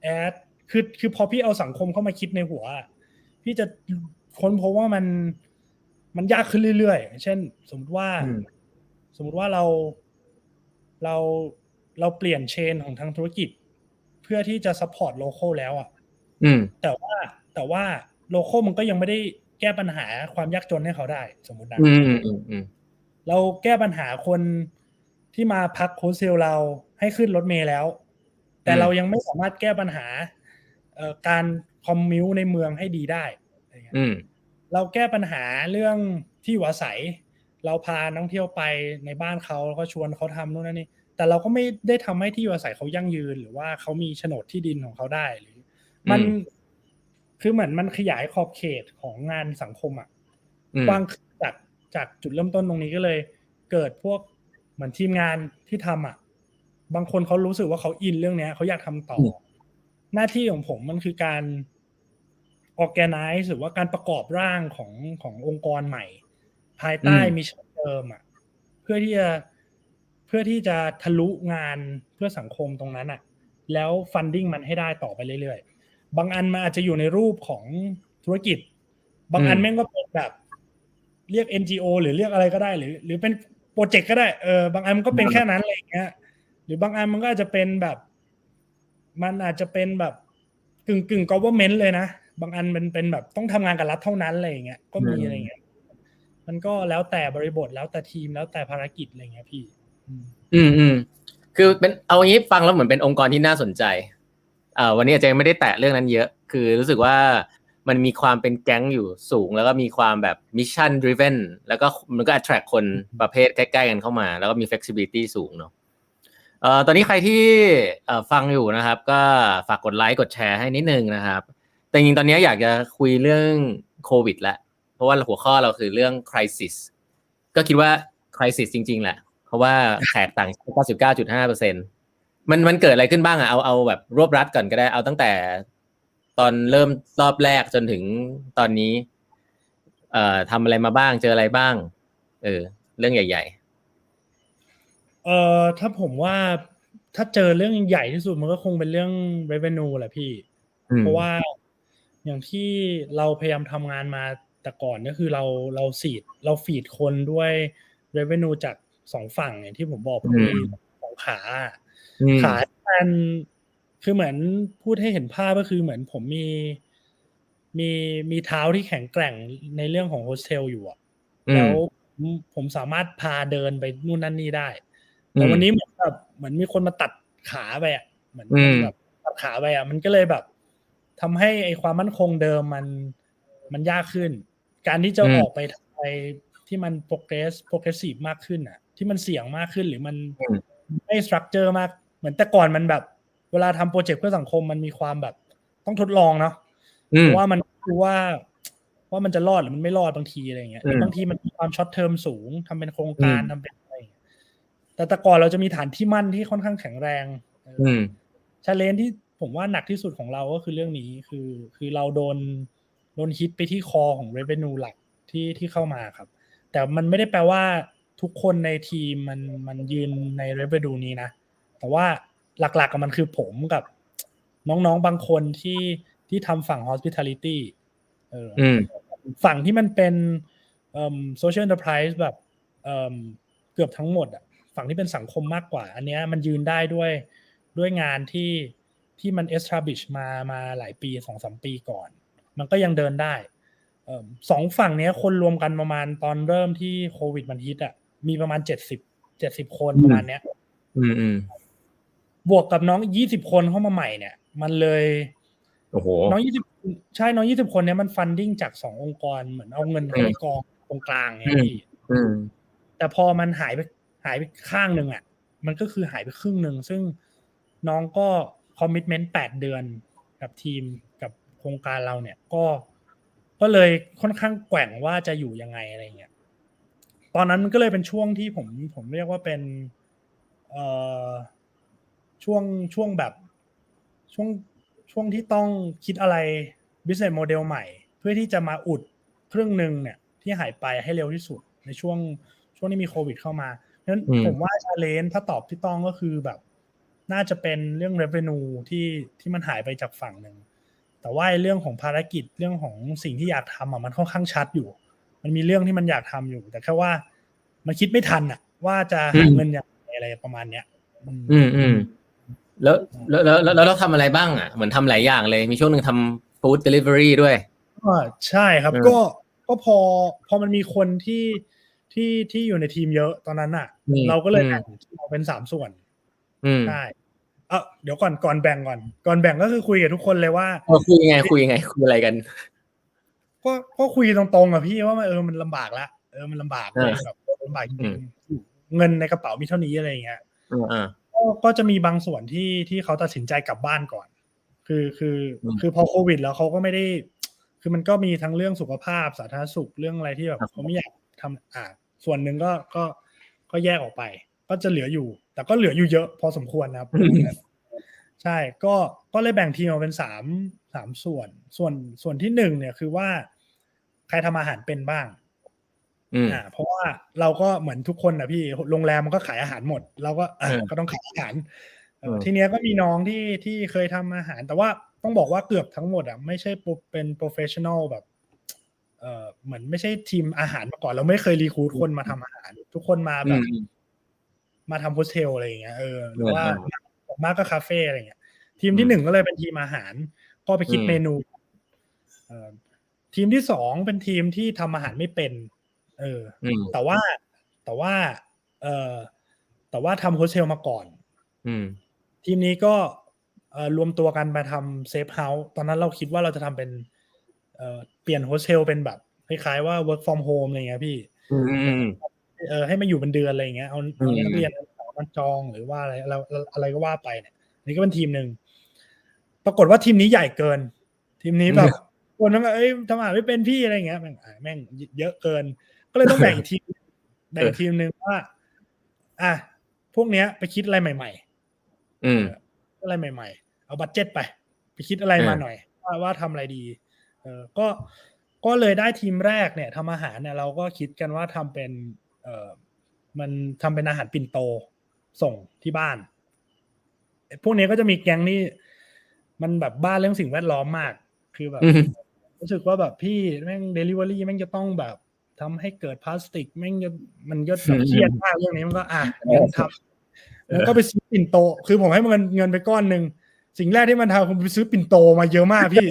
add คือคือพอพี่เอาสังคมเข้ามาคิดในหัวอะพี่จะค้นพบว่ามันมันยากขึ้นเรื่อยๆ เช่น สมมติว่าอืมสมมติว่าเราเรา เราเปลี่ยน chain ของทางธุรกิจ เพื่อที่จะ support local แล้วอะอืมแต่ว่าแต่ว่า local มันก็ยังไม่ได้แก้ปัญหาความยากจนให้เขาได้ สมมตินะอืมอืมอืมอืมเราแก้ปัญหาคนที่มาพักโฮสเทลเราให้ขึ้นรถเมล์แล้ว แต่เรายังไม่สามารถแก้ปัญหาเอ่อการ commute ในเมืองให้ดีได้อะไรเงี้ยอืมเราแก้ปัญหาเรื่องที่อยู่อาศัย เราพานักท่องเที่ยวไปในบ้านเขาแล้วก็ชวนเขาทำนู่นนั่นนี่ แต่เราก็ไม่ได้ทำให้ที่อยู่อาศัยเขายั่งยืน หรือว่าเขามีโฉนดที่ดินของเขาได้หรือ มันอืมคือเหมือนมันขยายขอบเขตของงานสังคมอะอืมกว้างขึ้นจากจากจุดเริ่มต้นตรงนี้ก็เลย เกิดพวกเหมือนทีมงานที่ทำอะ บางคนเขารู้สึกว่าเขาอินเรื่องเนี้ยเขาอยากทำต่ออหน้าที่ของผมมันคือการ organize หรือว่าการประกอบร่างของขององค์กรใหม่ ภายใต้อืม mission เดิมอะ เพื่อที่จะเพื่อที่จะทะลุงานเพื่อสังคมตรงนั้นอะแล้ว funding มันให้ได้ต่อไปเรื่อยๆ บางอันมันอาจจะอยู่ในรูปของธุรกิจ บางอันอืมแม่งก็เป็นแบบ เรียก NGO หรือเรียกอะไรก็ได้ หรือ หรือเป็นโปรเจกต์ก็ได้ เออ บางอันมันก็เป็นแค่นั้นอะไรอย่างเงี้ย หรือบางอันมันก็อาจจะเป็นแบบ มันอาจจะเป็นแบบกึ่งกึ่ง government เลยนะ บางอันมันเป็นแบบต้องทำงานกับรัฐเท่านั้นอะไรอย่างเงี้ย ก็มีอืมอะไรอย่างเงี้ย มันก็แล้วแต่บริบทแล้วแต่ทีมแล้วแต่ภารกิจอะไรอย่างเงี้ยพี่ อืมอืมคือเป็นเอางี้ฟังแล้วเหมือนเป็นองค์กรที่น่าสนใจเอ่อวันนี้อาจจะยังไม่ได้แตะเรื่องนั้นเยอะ คือรู้สึกว่ามันมีความเป็นแก๊งอยู่สูง แล้วก็มีความแบบมิชชั่น driven แล้วก็มันก็ attract คนประเภทใกล้ๆกันเข้ามา แล้วก็มี flexibility สูงเนาะเอ่อตอนนี้ใครที่เอ่อฟังอยู่นะครับ ก็ฝากกดไลค์กดแชร์ให้นิดนึงนะครับ แต่จริงตอนนี้อยากจะคุยเรื่องโควิดล้วเพราะว่าหัวข้อเราคือเรื่อง crisis ก็คิดว่า crisis จริง ๆ แหละ ราะว่าแขกต่างชาติ99.5เปอร์เซ็นมันมันเกิดอะไรขึ้นบ้างอะเอาเอาแบบรวบรัดก่อนก็ได้ เอาตั้งแต่ตอนเริ่มรอบแรกจนถึงตอนนี้ เอ่อทำอะไรมาบ้างเจออะไรบ้าง เออ เรื่องใหญ่เอ่อถ้าผมว่าถ้าเจอเรื่องใหญ่ที่สุดมันก็คงเป็นเรื่อง revenue แหละพี่ๆอืมเพราะว่าอย่างที่เราพยายามทำงานมาแต่ก่อนก็คือเราเราสีดเราฟีดคนด้วย revenue จาก สองฝั่งอย่างที่ผมบอกผมมีสองขาอืมขามันคือเหมือนพูดให้เห็นภาพก็คือเหมือนผมมีมีมีเท้าที่แข็งแกร่งในเรื่องของโฮสเทลอยู่อะอืมแล้วผมผมสามารถพาเดินไปนู่นนั่นนี่ได้อืมแต่วันนี้เหมือนแบบเหมือนมีคนมาตัดขาไปอะเหมือนอืมแบบตัดขาไปอะ มันก็เลยแบบทำให้ไอความมั่นคงเดิมมันมันยากขึ้น การที่จะออกไปทำอะไรที่มัน progress progressive มากขึ้นอะ ที่มันเสี่ยงมากขึ้นหรือมันอืมไม่ structure มาก เหมือนแต่ก่อนมันแบบ เวลาทำโปรเจกต์เพื่อสังคมมันมีความแบบ ต้องทดลองเนาะอืมเพราะว่ามันคือว่าว่ามันจะรอดหรือมันไม่รอดบางทีอะไรเงี้ยอืมบางทีมันมีความ short term สูงทำเป็นโครงการทำเป็นอะไรอย่างเงี้ยแต่แต่ก่อนเราจะมีฐานที่มั่นที่ค่อนข้างแข็งแรงเอออืม challenge ที่ผมว่าหนักที่สุดของเราก็คือเรื่องนี้คือ คือเราโดนโดนฮิตไปที่คอของ revenue หลักที่ที่เข้ามาครับ แต่มันไม่ได้แปลว่า ทุกคนในทีมมันมันยืนใน revenue นี้นะ แต่ว่าหลักๆกับมันคือผมกับน้องๆบางคนที่ที่ทำฝั่ง hospitality เออออืมฝั่งที่มันเป็นเอ่อ social enterprise แบบเอ่อเกือบทั้งหมดอะฝั่งที่เป็นสังคมมากกว่า อันเนี้ยมันยืนได้ด้วยด้วยงานที่ที่มัน establish มามาหลายปีสองสามปีก่อน มันก็ยังเดินได้เอิ่มสองฝั่งเนี้ยคนรวมกันประมาณตอนเริ่มที่โควิดมันฮิตอะ มีประมาณเจ็ดสิบเจ็ดสิบคนอืมประมาณเนี้ย อืมอืมบวกกับน้องยี่สิบคนเข้ามาใหม่เนี่ย มันเลยโอ้โหน้องยี่สิบใช่น้องยี่สิบคนเนี้ยมันฟันดิ้งจากสององค์กรเหมือนเอาเงินอืมไปกองตรงกลางเนี่ยอืมพี่อืมแต่พอมันหายไปหายไปข้างหนึ่งอะ มันก็คือหายไปครึ่งหนึ่งซึ่งน้องก็คอมมิชเมนต์แปดเดือนกับทีมกับโครงการเราเนี่ยก็ก็เลยค่อนข้างแกว่งว่าจะอยู่ยังไงอะไรเงี้ย ตอนนั้นมันก็เลยเป็นช่วงที่ผมผมเรียกว่าเป็นเอ่อช่วงช่วงแบบช่วงช่วงที่ต้องคิดอะไร business model ใหม่ เพื่อที่จะมาอุดครึ่งหนึ่งเนี่ย ที่หายไปให้เร็วที่สุดในช่วงช่วงที่มีโควิดเข้ามาเพราะฉะนั้นอืมผมว่าชาเลนถ้าตอบที่ต้องก็คือแบบ น่าจะเป็นเรื่อง revenue ที่ที่มันหายไปจากฝั่งหนึ่งแต่ว่าไอ้เรื่องของภารกิจเรื่องของสิ่งที่อยากทำอะมันค่อนข้างชัดอยู่ มันมีเรื่องที่มันอยากทำอยู่ แต่แค่ว่า มันคิดไม่ทันอะ ว่าจะหาอืมเงินอย่างไรอะไรประมาณเนี้ยอืมอืมอืมแล้วแล้วแล้วแล้วแล้วเราทำอะไรบ้างอะเหมือนทำหลายอย่างเลยมีช่วงหนึ่งทำฟู้ดเดลิเวอรี่ด้วยก็ใช่ครับเออก็ก็พอพอมันมีคนที่ที่ที่อยู่ในทีมเยอะตอนนั้นอะอืมเราก็เลยอืมแบ่งออกเป็นสามส่วนอืมใช่เออเดี๋ยวก่อนก่อนแบ่งก่อน ก่อนแบ่งก็คือคุยกับทุกคนเลยว่าเออคุยยังไงคุยยังไงคุยอะไรกัน ก็ก็คุยตรงๆอะพี่ว่ามันเออมันลำบากละเออมันลำบากเออแบบลำบากจอืริงมๆเงินในกระเป๋ามีเท่านี้อะไรอย่างเงี้ยอ่าอ่าก็ก็จะมีบางส่วนที่ที่เขาตัดสินใจกลับบ้านก่อน คือคืออมคือพอโควิด แล้วเขาก็ไม่ได้ คือมันก็มีทั้งเรื่องสุขภาพสาธารณสุขเรื่องอะไรที่แบบครับเขาไม่อยากทำอ่าส่วนหนึ่งก็ก็ก็แยกออกไป ก็จะเหลืออยู่ แต่ก็เหลืออยู่เยอะพอสมควรนะครับใช่ก็ก็เลยแบ่งทีมออกเป็นสามสามส่วน ส่วนส่วนที่หนึ่งเนี่ยคือว่า ใครทำอาหารเป็นบ้างอืมอ่าเพราะว่าเราก็เหมือนทุกคนนะพี่โรงแรมมันก็ขายอาหารหมด เราก็อะเออก็ต้องขายอาหารเออเออทีเนี้ยก็มีน้องที่ที่เคยทำอาหาร แต่ว่าต้องบอกว่าเกือบทั้งหมดอะไม่ใช่ pro เป็น professional แบบเออเหมือนไม่ใช่ทีมอาหารมาก่อน เราไม่เคย recruit คนมาทำอาหาร ทุกคนมาอืมแบบมาทำโฮสเทลอะไรอย่างเงี้ยเออหรือเออว่าเออผมมากก็คาเฟ่อะไรเงี้ย ทีมที่อืมหนึ่งก็เลยเป็นทีมอาหาร ก็ไปคิดอืมเมนูเออ ทีมที่สองเป็นทีมที่ทำอาหารไม่เป็น เอออืมแต่ว่าแต่ว่า เออแต่ว่าทำโฮสเทลมาก่อน อืม ทีมนี้ก็เอ่อรวมตัวกันมาทำ safe house ตอนนั้นเราคิดว่าเราจะทำเป็นเอ่อเปลี่ยนโฮสเทลเป็นแบบคล้ายๆว่า work from home อะไรเงี้ยพี่อืมเออให้มาอยู่เป็นเดือนอะไรอย่างเงี้ยเอาอืมเอามนักเรียนมาจองหรือว่าอะไรอะไรอะไรก็ว่าไปเนี่ยนี่ก็เป็นทีมหนึ่งปรากฏว่าทีมนี้ใหญ่เกิน ทีมนี้แบบ คนนั้นก็เอ้ยทำอาหารไม่เป็นพี่อะไรอย่างเงี้ยแม่งอะแม่งเยอะเกิน ก็เลยต้องแบ่งอีกทีมแบ่งทีมหนึ่งว่า อะพวกเนี้ย ไปคิดอะไรใหม่ ๆ อืมอะไรใหม่ ๆ เอา budget ไป ไปคิดอะไรมาเออหน่อย ว่าว่าทำอะไรดี เออก็ก็เลยได้ทีมแรกเนี่ยทำอาหารเนี่ย เราก็คิดกันว่าทำเป็น เออมันทำเป็นอาหารปิ่นโตส่งที่บ้านไอ้พวกนี้ก็จะมีแก๊งนี่มันแบบบ้าเรื่องสิ่งแวดล้อมมาก คือแบบอืม รู้สึกว่าแบบพี่แม่งเดลิเวอรี่แม่งจะต้องแบบทำให้เกิดพลาสติกแม่งจะมันก็แบบเครียดมากเรื่องนี้มันก็อะงั้นทำแล้วก็ไปซื้อปิ่นโต คือผมให้มันเงินไปก้อนหนึ่งสิ่งแรกที่มันทำคือไปซื้อปิ่นโตมาเยอะมากพี่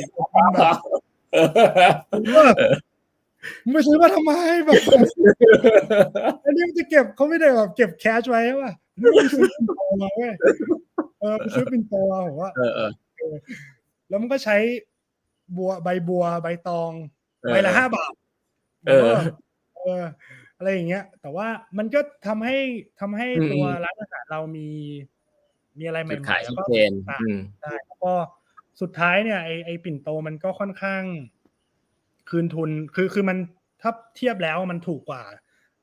มันแบบมึงไปซื้อมาทำไมแบบอันนี้มันจะเก็บเขาไม่ได้แบบเก็บแคชไว้ป่ะนี่ไปซื้อปิ่นโตมาเว้ยเออไปซื้อปิ่นโตมาผมว่าเออเออแล้วมันก็ใช้ บัวใบบัวใบตองเออใบละห้าบาทเออเอออะไรอย่างเงี้ย แต่ว่ามันก็ทำให้ทำให้อืมตัวร้านอาหารเรามี มีอะไรใหจุดม่ขายๆแล้วชัดก็เจนอืมได้แล้วก็สุดท้ายเนี่ยไอไอปิ่นโตมันก็ค่อนข้าง คืนทุนคือคือมันถ้าเทียบแล้วมันถูกกว่า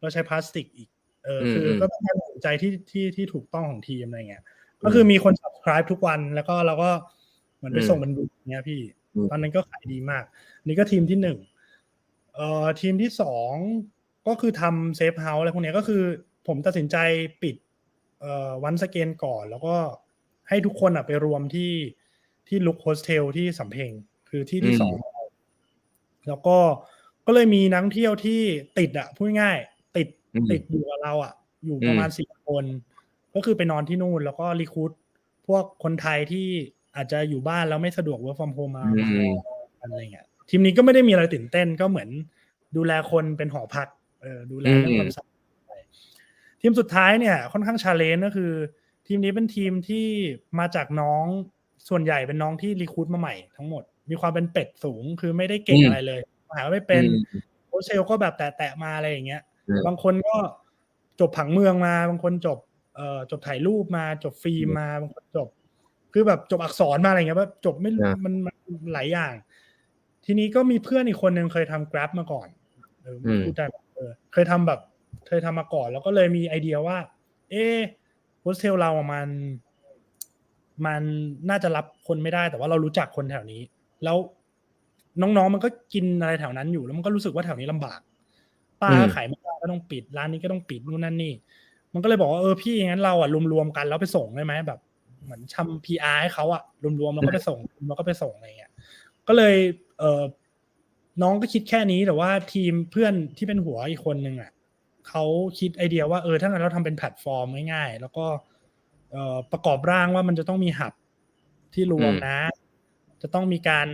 เราใช้พลาสติกอีก เออ คืออืมก็เป็นการตัดสินใจที่ที่ที่ถูกต้องของทีมอะไรเงี้ย ก็คือมีคน subscribe ทุกวันแล้วก็เราก็เหมือนไปอืมส่งเป็นบุญเนี้ยพี่อืม ตอนนั้นก็ขายดีมาก นี่ก็ทีมที่หนึ่งเอ่อทีมที่สองก็คือทำ safe house อะไรพวกเนี้ยก็คือผมตัดสินใจปิดเอ่อ Once Again ก่อน แล้วก็ให้ทุกคนอะไปรวมที่ที่ Luk Hostel ที่สำเพ็งคือที่ที่อืมสองแล้วก็ก็เลยมีนักท่องเที่ยวที่ติดอะพูดง่ายๆติดอืมติดอยู่กับเราอะ อยู่ประมาณอืมสิบคน ก็คือไปนอนที่นู่น แล้วก็รีคูดพวกคนไทยที่ อาจจะอยู่บ้านแล้วไม่สะดวก work from home มาอืมมาอะไรเงี้ยทีมนี้ก็ไม่ได้มีอะไรตื่นเต้นก็เหมือนดูแลคนเป็นหอพักเออดูแลเรื่องความสะอาดไปทีมสุดท้ายเนี่ย ค่อนข้างชาเลนจ์ก็คือ ทีมนี้เป็นทีมที่มาจากน้องส่วนใหญ่เป็นน้องที่ recruit มาใหม่ทั้งหมด มีความเป็นเป็ดสูงคือไม่ได้เก่งอืมอะไรเลยอาหารไม่เป็นอืมโฮสเทลก็แบบแตะๆมาอะไรอย่างเงี้ยอืมบางคนก็จบผังเมืองมา บางคนจบเอ่อจบถ่ายรูปมา จบฟิล์มมา บางคนจบ คือแบบจบอักษรมาอะไรเงี้ยแบบจบไม่อ่ามันมันหลายอย่าง ทีนี้ก็มีเพื่อนอีกคนหนึ่งเคยทำ Grab มาก่อนเอออพูดได้ไหมเออเคยทำแบบ เคยทำมาก่อน แล้วก็เลยมีไอเดียว่า เอะโฮสเทลเราอะมัน มันน่าจะรับคนไม่ได้แต่ว่าเรารู้จักคนแถวนี้ แล้วน้องๆมันก็กินอะไรแถวนั้นอยู่แล้วมันก็รู้สึกว่าแถวนี้ลำบากป้าอืมขายไม่ได้ก็ต้องปิดร้านนี้ก็ต้องปิดนู่นนั่นนี่ มันก็เลยบอกว่าเออพี่งั้นเราอะรวมๆกันแล้วไปส่งได้ไหมแบบ เหมือนทำพีอาร์ให้เขาอะรวมๆแล้วก็ไปส่งแล้วก็ไปส่งอะไรเงี้ยก็เลยเออน้องก็คิดแค่นี้แต่ว่าทีมเพื่อนที่เป็นหัวอีกคนนึงอะเขาคิดไอเดียว่าเออถ้างั้นเราทำเป็นแพลตฟอร์มง่ายๆแล้วก็เออประกอบร่างว่ามันจะต้องมี hub ที่รวมอืมนะ จะต้องมีการ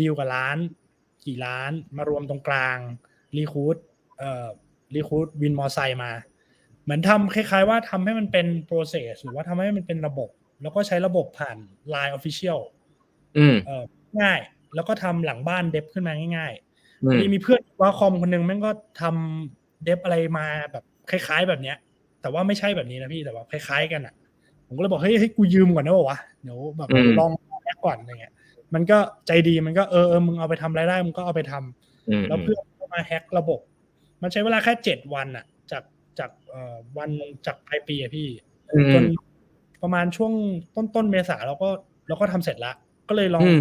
ดีลกับร้าน กี่ร้านมารวมตรงกลาง recruit เอ่อ recruit วินมอไซค์มา เหมือนทำคล้ายๆว่าทำให้มันเป็น process หรือว่าทำให้มันเป็นระบบ แล้วก็ใช้ระบบผ่าน Line Official อืมเอ่อง่าย แล้วก็ทำหลังบ้าน dev ขึ้นมาง่ายอืมๆมีมีเพื่อนว่าคอมคนหนึงแม่งก็ทำเดฟอะไรมาแบบคล้ายๆแบบเนี้ย แต่ว่าไม่ใช่แบบนี้นะพี่แต่ว่าคล้ายๆกันอะ ผมก็เลยบอกเฮ้ยให้กูยืมก่อนนะบอกวะเดี๋ยวแบบอืมลองแอคก่อนอะไรเงี้ย มันก็ใจดีมันก็เออเออมึงเอาไปทำอะไรได้มึงก็เอาไปทำอืมแล้วเพื่อนก็มาแฮ็กระบบ มันใช้เวลาแค่เจ็ดวันอะจากจากเอ่อวันจากปลายปีอะพี่อืมจน ประมาณช่วงต้นต้นเมษาเราก็เราก็ทำเสร็จละ ก็เลยลองอืม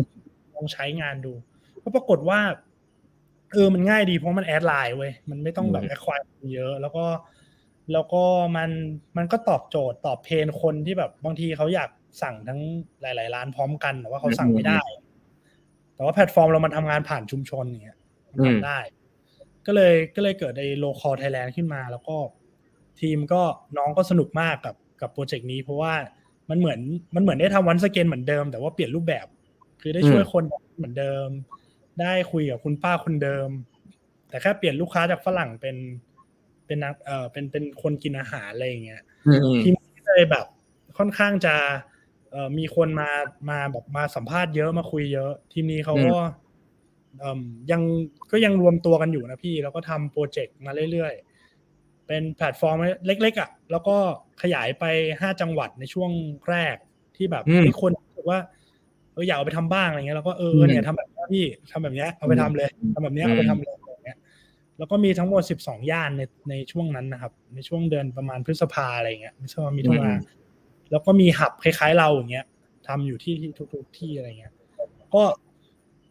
ลองใช้งานดูก็ปรากฏว่าเออมันง่ายดีเพราะมัน add Line เว้ยมันไม่ต้องแบบ acquire เยอะ แล้วก็แล้วก็มันมันก็ตอบโจทย์ตอบ pain คนที่แบบบางทีเขาอยากสั่งทั้งหลาย ๆ ร้านพร้อมกันแต่ว่าเขาสั่งไม่ได้ แต่ว่าแพลตฟอร์มเรามันทำงานผ่านชุมชนอย่างเงี้ยมันอืมทำได้ ก็เลยก็เลยเกิดในโลคอ l ไทยแลนด์ขึ้นมา แล้วก็ทีมก็น้องก็สนุกมากกับ กับโปรเจกต์นี้ เพราะว่ามันเหมือนมันเหมือนได้ทำวันสเกนเหมือนเดิม แต่ว่าเปลี่ยนรูปแบบ คือได้ช่วยคนเหมือนเดิม ได้คุยกับคุณป้าคนเดิม แต่แค่เปลี่ยนลูกค้าจากฝรั่งเป็น เป็นนักเออเป็นเป็นคนกินอาหารอะไรอย่างเงี้ยอืมอืมทีมก็เลยแบบค่อนข้างจะเอ่อมีคนมามาแบบมาสัมภาษณ์เยอะมาคุยเยอะ ทีมนี้เขาก็เอ่มยังก็ยังรวมตัวกันอยู่นะพี่ แล้วก็ทำโปรเจกต์มาเรื่อยๆ เป็นแพลตฟอร์มเล็กๆอะ แล้วก็ ขยายไปห้าจังหวัดในช่วงแรกที่แบบอืมมีคนรู้สึกว่าเอออยากเอาไปทำบ้างอะไรเงี้ยแล้วก็เอออืมเนี่ยทำแบบนี้พี่ทำแบบเนี้ยเอาไปทำเลยทำแบบเนี้ยเอาไปทำเลยอย่างเงี้ยแล้วก็มีทั้งหมด12ย่านในในช่วงนั้นนะครับ ในช่วงเดือนประมาณพฤษภาอะไรเงี้ยพฤษภามีทุนาอืมแล้วก็มีหับคล้ายๆเราอย่างเงี้ยทำอยู่ที่ที่ทุกๆที่อะไรเงี้ย ก็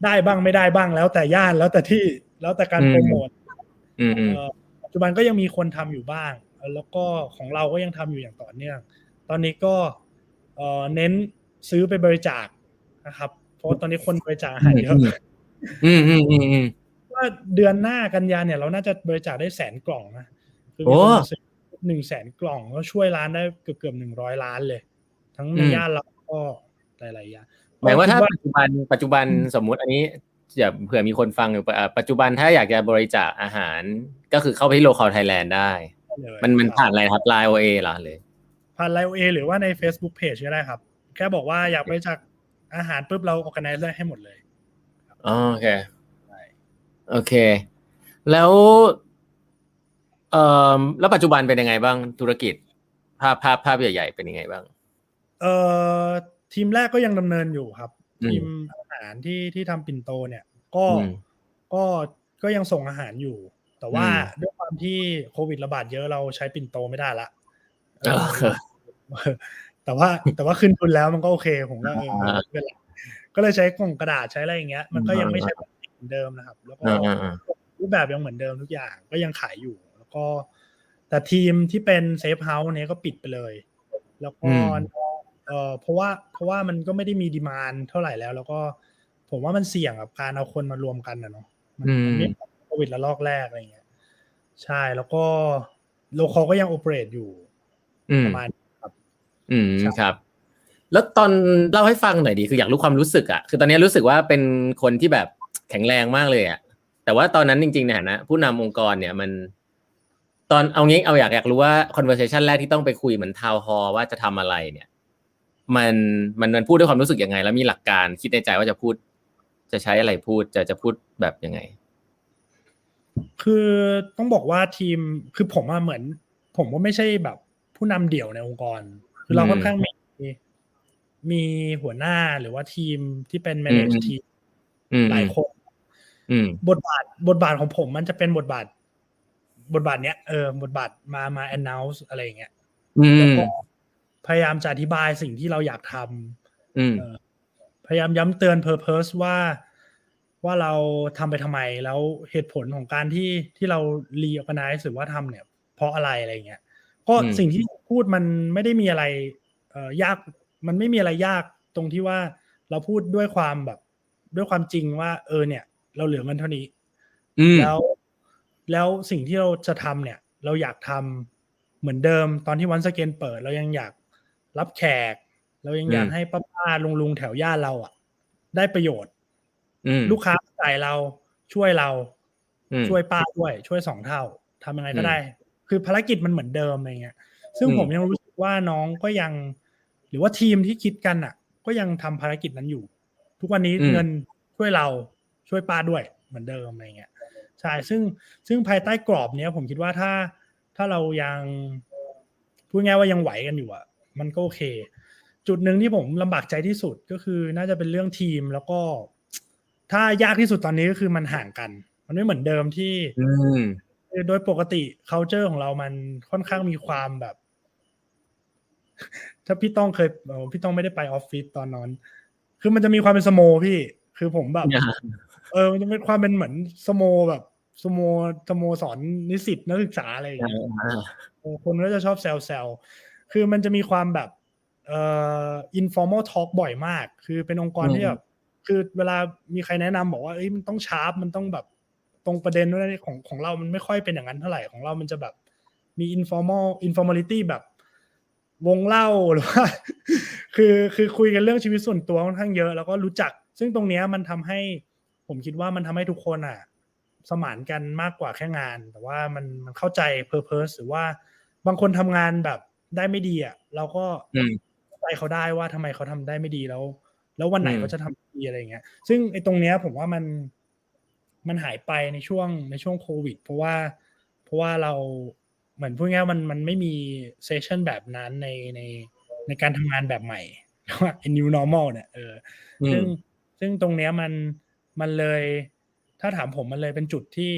ได้บ้างไม่ได้บ้างแล้วแต่ย่านแล้วแต่ที่แล้วแต่การโปรโมทอืมอืมเอ่อปัจจุบันก็ยังมีคนทำอยู่บ้างเอ่อ แล้วก็ของเราก็ยังทำอยู่อย่างต่อเนื่อง ตอนนี้ก็เอ่อเน้นซื้อไปบริจาคนะครับ เพราะว่าตอนนี้คนบริจาคอาหารเยอะอืมอืมอืมอืมว่าเดือนหน้ากันยาเนี่ย เราน่าจะบริจาคได้แสนกล่องนะคือโอ้มีคนมาซื้อหนึ่งแสนกล่องก็ช่วยร้านได้เกือบเกือบหนึ่งร้อยล้านเลย ทั้งในอืมย่านเราก็หลายๆอย่างหมายว่าถ้าก็ปัจจุบันปัจจุบันอืมสมมุติอันนี้อย่าเผื่อมีคนฟังอยู่อะปัจจุบันถ้าอยากจะบริจาคอาหารก็คือเข้าไปที่โลคอลไทยแลนด์ได้คิดว่าเลย มันมันครับผ่านอะไรครับไลน์โอเอเหรอเลยผ่านไลน์เอหรือว่าใน Facebook Page ก็ได้ครับ แค่บอกว่าอยากบริจาคอาหารปุ๊บเรา organize ได้ให้หมดเลยอ๋อโอเคใช่โอเค แล้วเอ่อแล้วปัจจุบันเป็นยังไงบ้างธุรกิจ ภาพภาพภาพใหญ่ๆเป็นยังไงบ้าง เอ่อทีมแรกก็ยังดำเนินอยู่ครับอืมทีมอาหารที่ที่ทำปิ่นโตเนี่ย ก็อืมก็ก็ยังส่งอาหารอยู่ แต่ว่าอืมด้วยความที่โควิดระบาดเยอะเราใช้ปิ่นโตไม่ได้ละเออเออแต่ว่าแต่ว่าขึ้นทุนแล้วมันก็โอเคผมก็เอออ่าไม่เป็นไรก็เลยใช้กล่องกระดาษใช้อะไรอย่างเงี้ย มันก็ยังไม่ใช่แบบเหมือนเดิมนะครับ แล้วก็อ่าอ่าอ่ารูปแบบยังเหมือนเดิมทุกอย่างก็ยังขายอยู่ แล้วก็ แต่ทีมที่เป็น safe house เนี้ยก็ปิดไปเลย แล้วก็อืมเออเพราะว่าเพราะว่ามันก็ไม่ได้มี demand เท่าไหร่แล้ว แล้วก็ผมว่ามันเสี่ยงกับการเอาคนมารวมกันนะเนาะมันอืมมันไม่เหมือนโค วิดระลอกแรกอะไรเงี้ย ใช่แล้วก็ Locall ก็ยัง operate อยู่อืมประมาณนี้ครับ อืมใช่ครับ แล้วตอนเล่าให้ฟังหน่อยดีคืออยากรู้ความรู้สึกอะคือตอนนี้รู้สึกว่าเป็นคนที่แบบแข็งแรงมากเลยอะแต่ว่าตอนนั้นจริงๆเนี่ยนะผู้นำองค์กรเนี่ยมัน ตอนเอางี้เอาอยากอยากรู้ว่า conversation แรกที่ต้องไปคุยเหมือนทาวฮอว่าจะทำอะไรเนี่ย มันมันมันพูดด้วยความรู้สึกยังไง แล้วมีหลักการคิดในใจว่าจะพูด จะใช้อะไรพูดจะจะพูดแบบยังไง คือต้องบอกว่าทีมคือผมว่าเหมือน ผมก็ไม่ใช่แบบผู้นำเดี่ยวในองค์กร คือเราอืมค่อนข้างมีมีหัวหน้าหรือว่าทีมที่เป็น manage อืมทีมอืมหลายคนอืมบทบาทบทบาทของผมมันจะเป็นบทบาท บทบาทเนี้ยเออบทบาทมามา announce อะไรอย่างเงี้ยอืแล้วมก็พยายามจะอธิบายสิ่งที่เราอยากทำอืมพยายามย้ำเตือน purpose ว่า ว่าเราทำไปทำไมแล้วเหตุผลของการที่ที่เรา reorganize หรือว่าทำเนี่ย เพราะอะไรอะไรเงี้ยก็อืมสิ่งที่พูดมันไม่ได้มีอะไรเอ่อยากมันไม่มีอะไรยากตรงที่ว่าเราพูดด้วยความแบบ ด้วยความจริงว่าเออเนี่ย เราเหลือเงินเท่านี้อืมแล้ว แล้วสิ่งที่เราจะทำเนี่ย เราอยากทำเหมือนเดิมตอนที่วันสเกนเปิด เรายังอยากรับแขก เรายังอยากอืมให้ป้าป้าลุงลุงๆแถวย่านเราอะ ได้ประโยชน์อืม ลูกค้าจ่ายเราช่วยเราอืมช่วยป้าด้วย ช่วยสองเท่าทำยังไงก็อืมได้ คือภารกิจมันเหมือนเดิมอะไรเงี้ย ซึ่งอืมผมยังรู้สึกว่าน้องก็ยัง หรือว่าทีมที่คิดกันอะ ก็ยังทำภารกิจนั้นอยู่ ทุกวันนี้เงินช่วยเราช่วยป้าด้วยเหมือนเดิมอะไรเงี้ยใช่ซึ่งซึ่งภายใต้กรอบเนี้ย ผมคิดว่าถ้าถ้าเรายังพูดง่ายว่ายังไหวกันอยู่อะ มันก็โอเค จุดหนึ่งที่ผมลำบากใจที่สุดก็คือน่าจะเป็นเรื่องทีมแล้วก็ ถ้ายากที่สุดตอนนี้ก็คือมันห่างกัน มันไม่เหมือนเดิมที่อืมคือโดยปกติ culture ของเรามันค่อนข้างมีความแบบ ถ้าพี่ต้องเคยเอ่อพี่ต้องไม่ได้ไปออฟฟิศตอนนอน คือมันจะมีความเป็นสโมพี่ คือผมแบบ เออ มันจะเป็นความเป็นเหมือนสโมแบบสโมสโมสอนนิสิตนักศึกษาอะไรอย่างเงี้ยเออคนก็จะชอบแซวแซวๆคือมันจะมีความแบบเอ่อ informal talk บ่อยมาก คือเป็นองค์กรอืมที่แบบ คือเวลามีใครแนะนำบอกว่าเอ้ยมันต้องชาร์ปมันต้องแบบตรงประเด็นด้วยของของเรามันไม่ค่อยเป็นอย่างนั้นเท่าไหร่ของเรามันจะแบบมี informal informality แบบวงเล่าหรือว่าคือคือคุยกันเรื่องชีวิตส่วนตัวค่อนข้างเยอะ แล้วก็รู้จัก ซึ่งตรงเนี้ยมันทำให้ผมคิดว่ามันทำให้ทุกคนอะ สมานกันมากกว่าแค่งาน แต่ว่ามันมันเข้าใจ purpose หรือว่าบางคนทำงานแบบได้ไม่ดีอะเราก็อืมใจเขาได้ว่าทำไมเขาทำได้ไม่ดีแล้ว แล้ววันไหนอืมเขาจะทำดีอะไรเงี้ย ซึ่งไอ้ตรงเนี้ยผมว่ามันมันหายไปในช่วงในช่วงโควิด เพราะว่าเพราะว่าเราเหมือนพูดง่ายๆมันมันไม่มีเซสชันแบบนั้นในในในการทำงานแบบใหม่ว่า new normal เนี่ยเอออืซึ่งมซึ่งตรงเนี้ยมันมันเลย ถ้าถามผมมันเลยเป็นจุดที่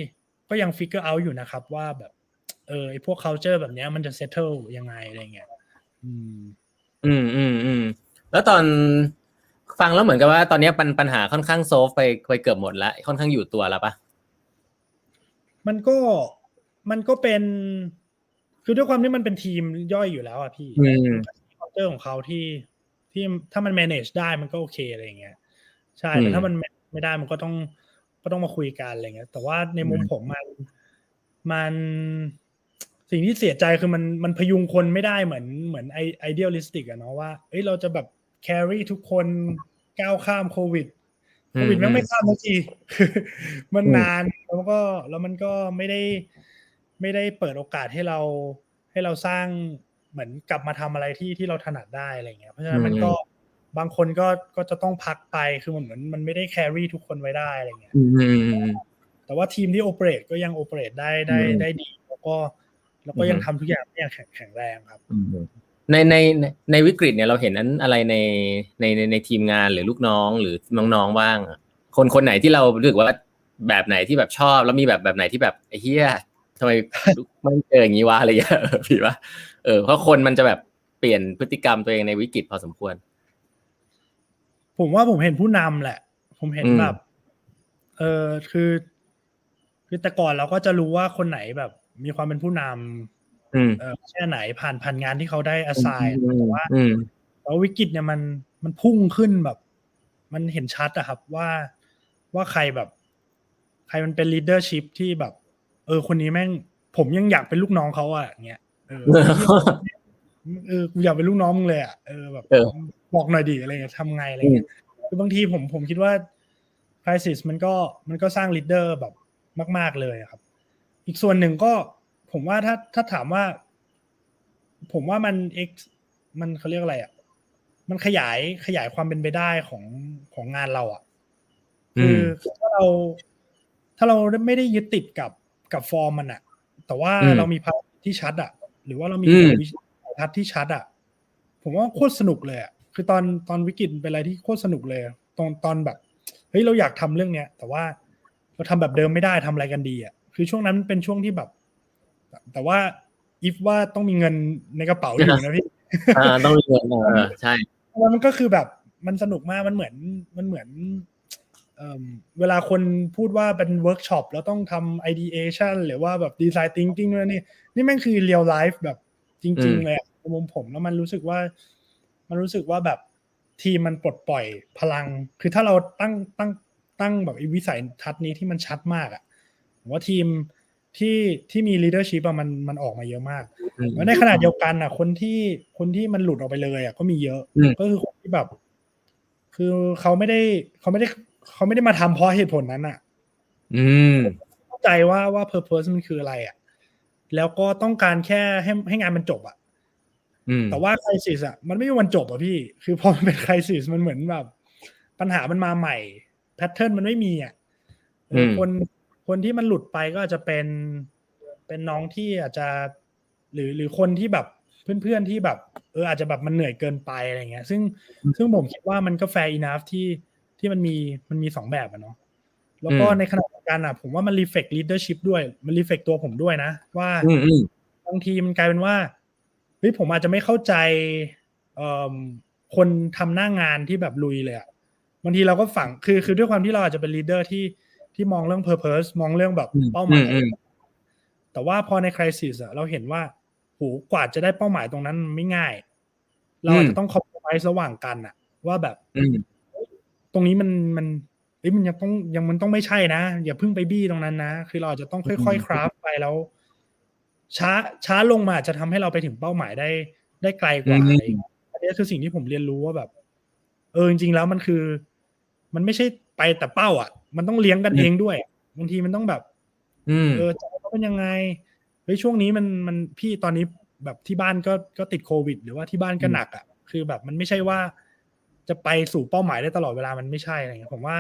ก็ยังฟิกเกอร์เอาอยู่นะครับว่าแบบเออไอพวก culture แบบเนี้ยมันจะ settle ยังไงอะไรเงี้ยอืม อืมอืมอืมแล้วตอน ฟังแล้วเหมือนกับว่าตอนนี้ปัญปัญหาค่อนข้างโซฟไปไปเกือบหมดแล้วค่อนข้างอยู่ตัวแล้วปะมันก็มันก็เป็น คือด้วยความที่มันเป็นทีมย่อยอยู่แล้วอะพี่อืม culture ของเขาที่ที่ถ้ามัน manage ได้มันก็โอเคอะไรเงี้ยใช่อืมแต่ถ้ามัน manage ไม่ได้มันก็ต้องก็ต้องมาคุยกันอะไรเงี้ย แต่ว่าในมุมอืมผมมันมันสิ่งที่เสียใจคือมันมันพยุงคนไม่ได้เหมือนเหมือนไอ idealistic อะเนาะว่าเอ้ยเราจะแบบ carry ทุกคนก้าวข้ามโควิดโควิดแม่งไม่ข้ามสักทีมันอืมนานแล้วก็แล้วมันก็ไม่ได้ ไม่ได้เปิดโอกาสให้เรา ให้เราสร้างเหมือนกลับมาทำอะไรที่ที่เราถนัดได้อะไรเงี้ยเพราะฉะนั้นมันก็บางคนก็ก็จะต้องพักไปคือมันเหมือนมันไม่ได้แครี่ทุกคนไว้ได้อะไรเงี้ยอืมอืมอืมแต่ว่าทีมที่โอเปเรตก็ยังโอเปเรตได้ได้อืมได้ดี แล้วก็ แล้วก็ยังอืมทำทุกอย่างได้อย่างแข็งแข็งแรงครับอืม ในในในในวิกฤตเนี่ยเราเห็นนั้นอะไรในในในในทีมงานหรือลูกน้องหรือน้องๆบ้างอะคนคนไหนที่เรารู้สึกว่าแบบไหนที่แบบชอบ แล้วมีแบบแบบไหนที่แบบไอ้เหี้ยทำไมไม่เจออย่างนี้วะอะไรอย่างเงี้ยเออพี่ว่าเออเพราะคนมันจะแบบเปลี่ยนพฤติกรรมตัวเองในวิกฤตพอสมควร ผมว่าผมเห็นผู้นำแหละ ผมเห็นอืมแบบเออคือคือแต่ก่อนเราก็จะรู้ว่าคนไหนแบบ มีความเป็นผู้นำอืมเออ แค่ไหนผ่านผ่านงานที่เขาได้ assign อืมแต่ว่าอืมแต่ว่าวิกฤตเนี่ยมันมันพุ่งขึ้นแบบ มันเห็นชัดอะครับว่าว่าใครแบบ ใครมันเป็น leadership ที่แบบ เออ คนนี้แม่ง ผมยังอยากเป็นลูกน้องเขาอะอย่างเงี้ยเออเออกูอยากเป็นลูกน้องมึงเลยอะเออแบบเออบอกหน่อยดิอะไรเงี้ยทำไงอะไรเงี้ยคือบางทีผมผมคิดว่า crisis มันก็มันก็สร้าง leader แบบมาก ๆเลยอะครับ อีกส่วนหนึ่งก็ ผมว่าถ้าถ้าถามว่า ผมว่ามัน x มันเขาเรียกอะไรอะ มันขยายขยายความเป็นไปได้ของของงานเราอะอืคืมอถ้าเรา ถ้าเราไม่ได้ยึดติดกับกับฟอร์มมันอะ แต่ว่าอืมเรามีภาพที่ชัดอะ หรือว่าเรามีอืมวิสัยทัศน์ที่ชัดอะ ผมว่าโคตรสนุกเลยอะคือตอนตอนวิกฤตเป็นอะไรที่โคตรสนุกเลยอะตอนตอนแบบเฮ้ยเราอยากทำเรื่องเนี้ย แต่ว่าเราทำแบบเดิมไม่ได้ทำอะไรกันดีอะคือช่วงนั้นเป็นช่วงที่แบบ แต่ว่าอีฟว่าต้องมีเงินในกระเป๋าอยู่นะพี่อ่าต้องมีเงินเออใช่แล้วมันก็คือแบบมันสนุกมากมันเหมือนมันเหมือนเอิ่มเวลาคนพูดว่าเป็นเวิร์กช็อปแล้วต้องทำ ideation หรือว่าแบบ design thinking ด้วยนี่ นี่แม่งคือ real life แบบจอืริงมๆเลยอะในมุมผมแล้วมันรู้สึกว่า มันรู้สึกว่าแบบทีมมันปลดปล่อยพลัง คือถ้าเราตั้งตั้งตั้งแบบไอ้วิสัยทัศน์นี้ที่มันชัดมากอะผมว่าทีม ที่ที่มี leadership อะมันมันออกมาเยอะมากอืมแล้วในขณะเดียวกันอะ คนที่คนที่มันหลุดออกไปเลยอะก็มีเยอะอืมก็คือคนที่แบบ คือเขาไม่ได้เขาไม่ได้เขาไม่ได้มาทำเพราะเหตุผลนั้นอะ อืมเข้าใจว่าว่า purpose มันคืออะไรอะ แล้วก็ต้องการแค่ให้ให้งานมันจบอะอืมแต่ว่า crisis อะมันไม่มีวันจบอะพี่ คือพอมันเป็น crisis มันเหมือนแบบ ปัญหามันมาใหม่ pattern มันไม่มีอะเอออมคน คนที่มันหลุดไปก็อาจจะเป็นเป็นน้องที่อาจจะหรือหรือคนที่แบบเพื่อนๆที่แบบเอออาจจะแบบมันเหนื่อยเกินไปอะไรเงี้ย ซึ่งซึ่งผมคิดว่ามันก็ fair enough ที่ที่มันมีมันมีสองแบบอะเนาะแล้วก็อืมในขณะเดียวกันอะ ผมว่ามัน reflect leadership ด้วยมัน reflect ตัวผมด้วยนะ ว่าอืมอืมบางทีมันกลายเป็นว่าเฮ้ยผมอาจจะไม่เข้าใจเอ่อคนทำหน้างานที่แบบลุยเลยอะบางทีเราก็ฝังคือคือด้วยความที่เราอาจจะเป็น leader ที่ ที่มองเรื่อง purpose มองเรื่องแบบอืมเป้าหมายอืมแต่ว่าพอใน crisis อะเราเห็นว่าโหกว่าจะได้เป้าหมายตรงนั้นมันไม่ง่าย เราอาจจะต้อง compromise ระหว่างกันอะว่าแบบอืมตรงนี้มันมันเอ้ยมันยังต้องยังมันต้องไม่ใช่นะ อย่าเพิ่งไปบี้ตรงนั้นนะ คือเราอาจจะต้องค่อยๆ craft ไปแล้ว ช้าช้าลงมาอาจจะทำให้เราไปถึงเป้าหมายได้ได้ไกลกว่าอืมอะไรอย่างเงี้ยอันนี้คือสิ่งที่ผมเรียนรู้ว่าแบบ เออจริงๆแล้วมันคือ มันไม่ใช่ไปแต่เป้า อะ มันต้องเลี้ยงกันเองด้วยบางทีมันต้องแบบอืมเออใจเขาเป็นยังไงเฮ้ยช่วงนี้มันมันพี่ตอนนี้แบบที่บ้านก็ก็ติดโควิด หรือว่าที่บ้านก็หนักอะคือแบบมันไม่ใช่ว่า จะไปสู่เป้าหมายได้ตลอดเวลามันไม่ใช่อะไรเงี้ยผมว่า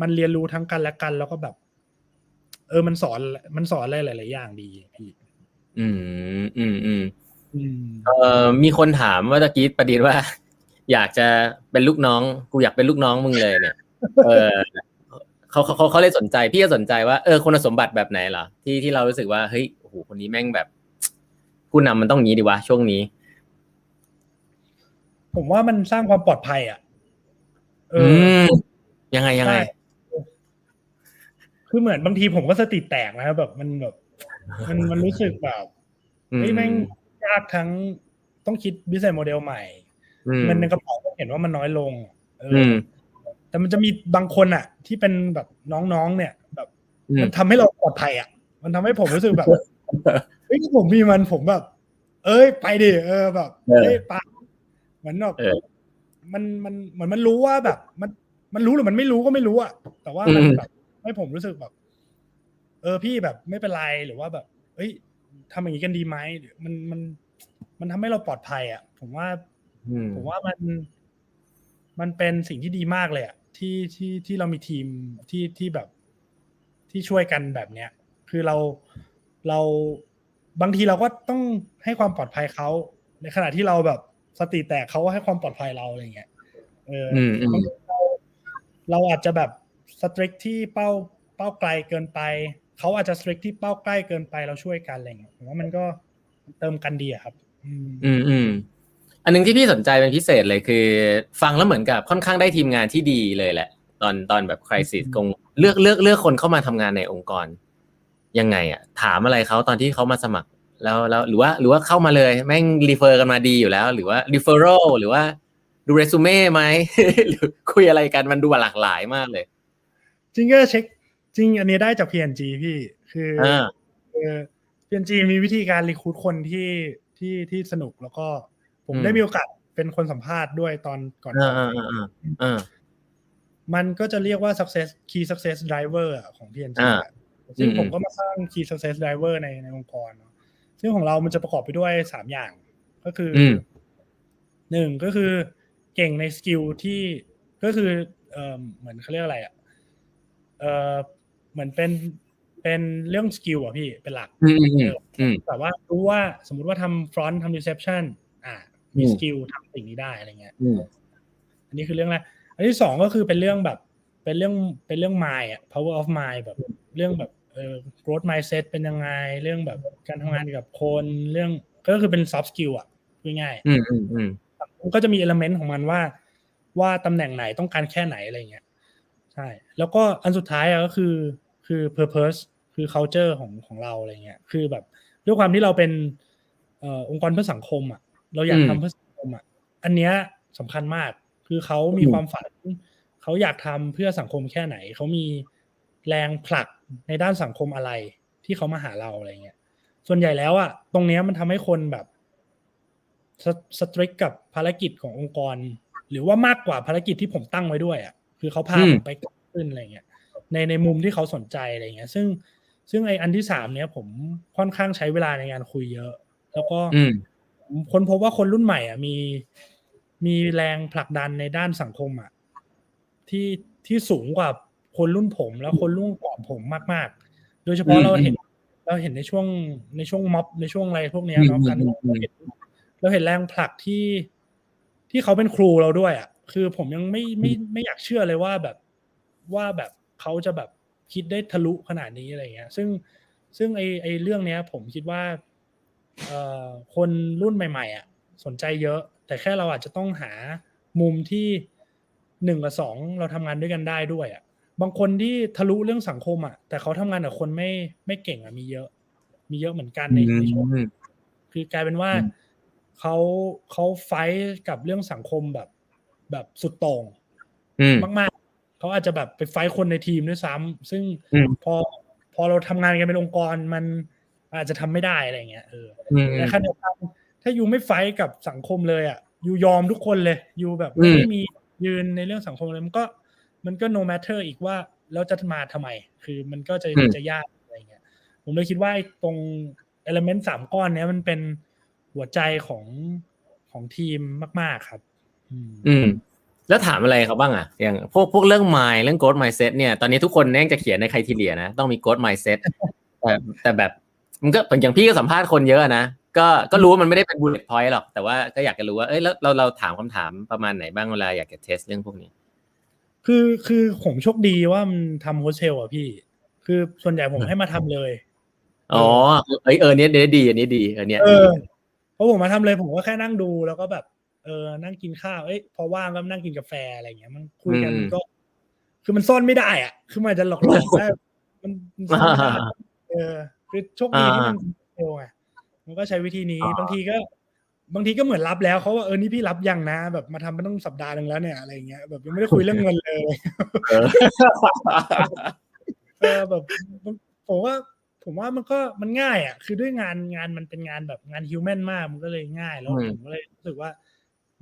มันเรียนรู้ทั้งกันและกัน แล้วก็แบบ เออมันสอนมันสอนอะไรหลาย ๆ อย่างดีพี่ อืมอืมอืมอืมเอ่อมีคนถามว่าตะกี้ประดิษฐ์ว่า อยากจะเป็นลูกน้อง กูอยากเป็นลูกน้องมึงเลยเนี่ย เออ เขาเขาเขาเขาเลยสนใจพี่ก็สนใจว่าเออคุณสมบัติแบบไหนเหรอที่ที่เรารู้สึกว่าเฮ้ยโอ้โหคนนี้แม่งแบบ ผู้นำมันต้องงี้ดีวะช่วงนี้ ผมว่ามันสร้างความปลอดภัย อะเออือมยังไงยังไงใช่คือเหมือนบางทีผมก็สติแตกนะครับแบบมันแบบ มันมันรู้สึกแบบอืมเฮ้ยแม่งยากทั้งต้องคิด business model ใหม่อืมเงินในกระเป๋าก็เห็นว่ามันน้อยลงเอออือม แต่มันจะมีบางคนอะ ที่เป็นแบบน้องๆเนี่ย แบบอืมมันทำให้เราปลอดภัยอะ มันทำให้ผมรู้สึกแบบเฮ้ยถ้าผมมีมันผมแบบ เอ้ย ไปดิเออแบบเออเฮ้ยไปเหมือนแบบเออมันมันเหมือนมันรู้ว่าแบบ มันมันรู้หรือมันไม่รู้ก็ไม่รู้อะแต่ว่ามันอืมแบบให้ผมรู้สึกแบบ เออพี่แบบไม่เป็นไรหรือว่าแบบ เอ้ยทำอย่างนี้กันดีไหมหรือมันมัน มันทำให้เราปลอดภัย อะ ผมว่าอืมผมว่ามัน มันเป็นสิ่งที่ดีมากเลยอะ ที่ที่ที่เรามีทีมที่ที่แบบที่ช่วยกันแบบเนี้ย คือเราเราบางทีเราก็ต้องให้ความปลอดภัยเขาในขณะที่เราแบบสติแตกเขาก็ให้ความปลอดภัยเราอะไรเงี้ยเออออืมอืมบางทีเราเราอาจจะแบบสตริกที่เป้าเป้าไกลเกินไปเขาอาจจะสตริกที่เป้าใกล้เกินไปเราช่วยกันอะไรเงี้ยผมว่ามันก็เติมกันดีอะครับ อืมอืม อืมอันหนึงที่พี่สนใจเป็นพิเศษเลยคือ ฟังแล้วเหมือนกับค่อนข้างได้ทีมงานที่ดีเลยแหละ ตอนตอนแบบคริสิสอืมกงเลือกเลือกเลือกคนเข้ามาทำงานในองค์กร ยังไงอะ ถามอะไรเขาตอนที่เขามาสมัคร แล้วแล้วหรือว่าหรือว่าเข้ามาเลยแม่ง refer กันมาดีอยู่แล้ว หรือว่า referral หรือว่าดูเรซูเม่ไหมหรือคุยอะไรกันมันดูหลากหลายมากเลย จริงก็เช็ค จริง อันนี้ได้จาก P&G พี่คือออ่าคือ P&G มีวิธีการ recruit คนที่ที่ที่สนุกแล้วก็ ผมอืมได้มีโอกาสเป็นคนสัมภาษณ์ด้วยตอนก่อนอ่าเข้าอ่าไปอ่าอ่ามันก็จะเรียกว่า success key success driver อะของ P&G อ่าอะซึ่งอืมผมก็มาสร้าง key success driver ในในองค์กรเนอะซึ่งของเรามันจะประกอบไปด้วยสามอย่าง ก็คืออืมหนึ่งก็คือเก่งใน skill ที่ก็คือเออเหมือนเขาเรียกอะไรอะเออเหมือนเป็นเป็นเรื่อง skill อะพี่เป็นหลักอืมอืมอืมอืมแต่ว่ารู้ว่าสมมุติว่าทำ front ทำ reception อ่า มีอืมสกิลทำสิ่งนี้ได้อะไรเงี้ยอืมอันนี้คือเรื่องแรกอันที่สองก็คือเป็นเรื่องแบบ เป็นเรื่องเป็นเรื่อง mind อะ power of mind แบบเรื่องแบบเอ่อ growth mindset เป็นยังไง เรื่องแบบการทำงานกับคนเรื่องก็คือเป็น soft skill อะพูดง่ายอืมอืมอืมมันก็จะมี element ของมันว่า ว่าตำแหน่งไหนต้องการแค่ไหนอะไรเงี้ยใช่ แล้วก็อันสุดท้ายอะก็คือคือ purpose คือ culture ของของเราอะไรเงี้ย คือแบบด้วยความที่เราเป็นเอ่อองค์กรเพื่อสังคมอะ เราอยากอืมทำเพื่อสังคมอะอันเนี้ยสำคัญมากคือเขามีอืมความฝัน เขาอยากทำเพื่อสังคมแค่ไหน เขามีแรงผลักในด้านสังคมอะไร ที่เขามาหาเราอะไรเงี้ยส่วนใหญ่แล้วอะตรงเนี้ยมันทำให้คนแบบสสตริกกับภารกิจขององค์กร หรือว่ามากกว่าภารกิจที่ผมตั้งไว้ด้วยอะคือเขาพาอืมผมไปขึ้นอะไรเงี้ยในในมุมที่เขาสนใจอะไรเงี้ย ซึ่งซึ่งไออันที่สามเนี้ยผมค่อนข้างใช้เวลาในการคุยเยอะ แล้วก็อืมผม ค้นพบว่าคนรุ่นใหม่อะมีมีแรงผลักดันในด้านสังคมอะที่ที่สูงกว่าคนรุ่นผม แล้วคนรุ่นก่อนผมมาก ๆ โดยเฉพาะอืมเราเห็น เราเห็นในช่วงในช่วงม็อบในช่วงอะไรพวกเนี้ยอืมเนาะการอืมอืมเราเห็นเราเห็นแรงผลักที่ที่เขาเป็นครูเราด้วยอะคือผมยังไม่ไม่ไม่อยากเชื่อเลยว่าแบบว่าแบบเขาจะแบบคิดได้ทะลุขนาดนี้อะไรเงี้ย ซึ่งซึ่งไอไอเรื่องเนี้ย ผมคิดว่าเอ่อ คนรุ่นใหม่ๆอะสนใจเยอะ แต่แค่เราอาจจะต้องหามุมที่หนึ่งกับสองเราทำงานด้วยกันได้ด้วยอะบางคนที่ทะลุเรื่องสังคมอะแต่เขาทำงานกับคนไม่ไม่เก่งอะมีเยอะ มีเยอะเหมือนกันในในช่วงอืมคือกลายเป็นว่าอืมเขาเขาไฟท์กับเรื่องสังคมแบบแบบสุดโต่งอืมมากๆเขาอาจจะแบบไปไฟท์คนในทีมด้วยซ้ำซึ่งอืมพอพอเราทำงานกันเป็นองค์กรมัน อาจจะทำไม่ได้อะไรเงี้ยเอออืมในขณะเดียวกันถ้ายูไม่ไฟท์กับสังคมเลยอะยูยอมทุกคนเลยยูแบบอืมไม่มียืนในเรื่องสังคมเลยมันก็มันก็ no matter อีกว่าแล้วจะมาทำไม คือมันก็จะจะยากอะไรเงี้ย ผมเลยคิดว่าไอ้ตรง element สามก้อนเนี้ยมันเป็นหัวใจของขของทีมมาก ๆครับอืมอืม แล้วถามอะไรเขาบ้างอะ อย่างพวกพวกเรื่อง mind เรื่อง growth mindset เนี่ย ตอนนี้ทุกคนแน่งจะเขียนใน criteria นะ ต้องมี growth mindset แต่แต่แบบ มันก็อย่างพี่ก็สัมภาษณ์คนเยอะนะ ก็ก็รู้ว่ามันไม่ได้เป็น bullet point หรอก แต่ว่าก็อยากจะรู้ว่าเอ้ยแล้วเราเราถามคำถามประมาณไหนบ้างเวลาอยากจะ test เรื่องพวกนี้ คือคือผมโชคดีว่ามันทำโฮสเทลอะพี่ คือส่วนใหญ่ผมอืมให้มาทำเลยอ๋อเอ้ยเออเนี้ยเนี้ยดีอันนี้ดีอันเนี้ยเอดีอเพราะผมมาทำเลยผมก็แค่นั่งดูแล้วก็แบบเออนั่งกินข้าว เอ้ยพอว่างก็นั่งกินกาแฟอะไรอย่างเงี้ย มันคุยกันมันก็ คือมันซ่อนไม่ได้อะ คือมันอาจจะหลอกหลอกได้มันมันซ่อนไม่ได้เออ คือโชคดีที่มันเร็วไงมันก็ใช้วิธีนี้บางทีก็ บางทีก็เหมือนรับแล้วเขาว่าเออนี่พี่รับยังนะ แบบมาทำมาต้องสัปดาห์หนึ่งแล้วเนี่ยอะไรอย่างเงี้ยแบบยังไม่ได้คุยเรื่องเงินเลยเออเออแบบผมว่าผมว่ามันก็มันง่ายอะ คือด้วยงานงานมันเป็นงานแบบงานฮิวแมนมากมันก็เลยง่ายแล้วอืมผมก็เลยรู้สึกว่า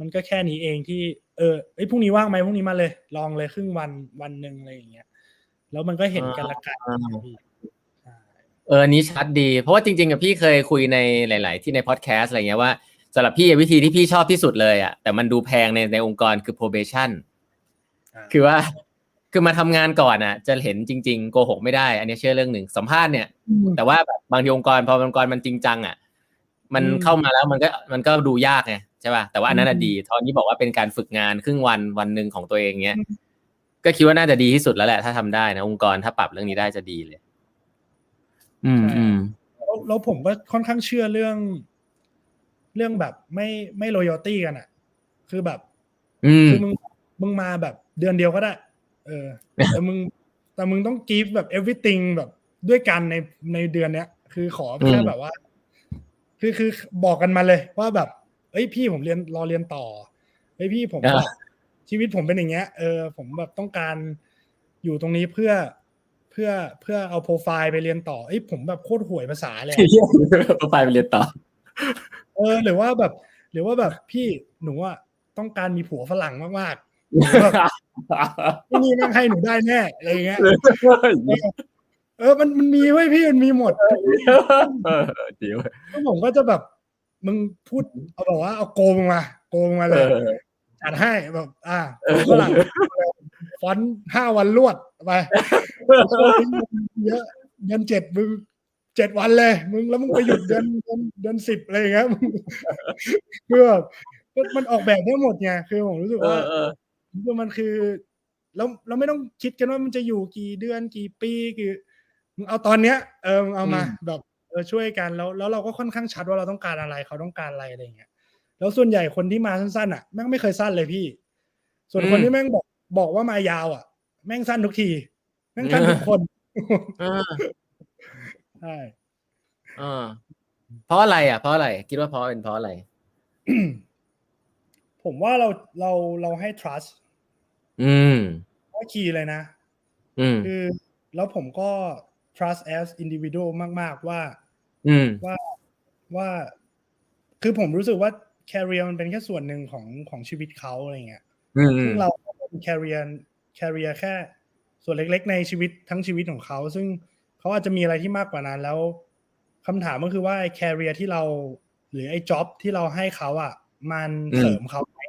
มันก็แค่นี้เองที่เออไอ้ยพรุ่งนี้ว่างไหมพรุ่งนี้มาเลย ลองเลยครึ่งวันวันหนึ่งอะไรอย่างเงี้ยแล้วมันก็เห็นกันละกันพี่ใช่เอออันนี้ชัดดี เพราะว่าจริงๆกับพี่เคยคุยในหลาย ๆ ที่ในพอดแคสต์อะไรเงี้ยว่าสำหรับพี่วิธีที่พี่ชอบที่สุดเลยอะแต่มันดูแพงในในองค์กรคือ probation าคือว่าคือมาทำงานก่อนอะจะเห็นจริง ๆ โกหกไม่ได้ อันนี้เชื่อเรื่องหนึ่งสัมภาษณ์เนี่ย แต่ว่าแบบบางทีองค์กรพอองค์กรมันจริงจังอะมันอืมเข้ามาแล้วมันก็มันก็ดูยากไงใช่ป่ะแต่ว่าอันนั้นอะอืมดีตอนนี้บอกว่าเป็นการฝึกงานครึ่งวันวันหนึ่งของตัวเองเงี้ยก็คิดว่าน่าจะดีที่สุดแล้วแหละถ้าทำได้นะองค์กรถ้าปรับเรื่องนี้ได้จะดีเลย อืมอืมแล้วแล้วผมก็ค่อนข้างเชื่อเรื่อง เรื่องแบบไม่ไม่ loyalty กันอะ คือแบบอืมคือมึงมึงมาแบบเดือนเดียวก็ได้ เออ แต่มึงแต่มึงต้องกีฟแบบ everything แบบด้วยกันในในเดือนเนี้ย คือขอแค่อืมแบบว่า คือคือบอกกันมาเลยว่าแบบ เอ้ยพี่ผมเรียนรอเรียนต่อเฮ้ยพี่ผมแบบชีวิตผมเป็นอย่างเงี้ย เออ ผมแบบต้องการอยู่ตรงนี้เพื่อ เพื่อเพื่อเอาโปรไฟล์ไปเรียนต่อเอ้ยผมแบบโคตรห่วยภาษาเลยอะก็ไปไปเรียนต่อ เออหรือว่าแบบ หรือว่าแบบพี่หนูอะต้องการมีผัวฝรั่งมากๆที่นี่แม่งให้หนูได้แน่อะไรอย่างเงี้ยเออมันมันมีไว้ยพี่มันมีหมดเออดีเว้ยแล้วผมก็จะแบบมึงพูดเอาแบบว่าเอาโกงมา โกงมาเอเลยอจัดให้แบบ อ่าเออฝรั่ง ฟอนต์ห้าวันรวดไปเยอะเดือนเจ็ดมึงเจ็ดวันเลย มึงแล้วมึงไปหยุดเดือนเดือนเดือนสิบอะไรอย่างเงี้ยมึงคือแบบมันออกแบบได้หมดไงคือผมรู้สึกเอว่าอเออคือมันคือแล้วเราไม่ต้องคิดกันว่ามันจะอยู่กี่เดือนกี่ปีคือมึงเอาตอนเนี้ย เออมึงเอามาแบบเออช่วยกันแล้วแล้วเราก็ค่อนข้างชัดว่าเราต้องการอะไรเขาต้องการอะไรอะไรอย่างเงี้ยแล้วส่วนใหญ่คนที่มาสั้นๆอะแม่งไม่เคยสั้นเลยพี่ ส่วนคนที่แม่งบอก บอกว่ามายาวอะ แม่งสั้นทุกที แม่งสั้นทุกคนเออใช่เออเพราะอะไรอะเพราะอะไร คิดว่าเพราะเป็นเพราะอะไร ผมว่าเราเราเราให้ trust อืมว่าคีย์เลยนะอืมคือ แล้วผมก็ trust as individual มาก ๆ ว่าอืมว่าว่า คือผมรู้สึกว่า career มันเป็นแค่ส่วนหนึ่งของของชีวิตเขาอะไรเงี้ยอืมซึ่งเรา เป็น career career แค่ ส่วนเล็กๆ ในชีวิตทั้งชีวิตของเขา ซึ่งเขาอาจจะมีอะไรที่มากกว่านั้น แล้วคำถามก็คือว่าไอ้ career ที่เรา หรือไอ้ job ที่เราให้เขาอะ มันเสริมเขาไหม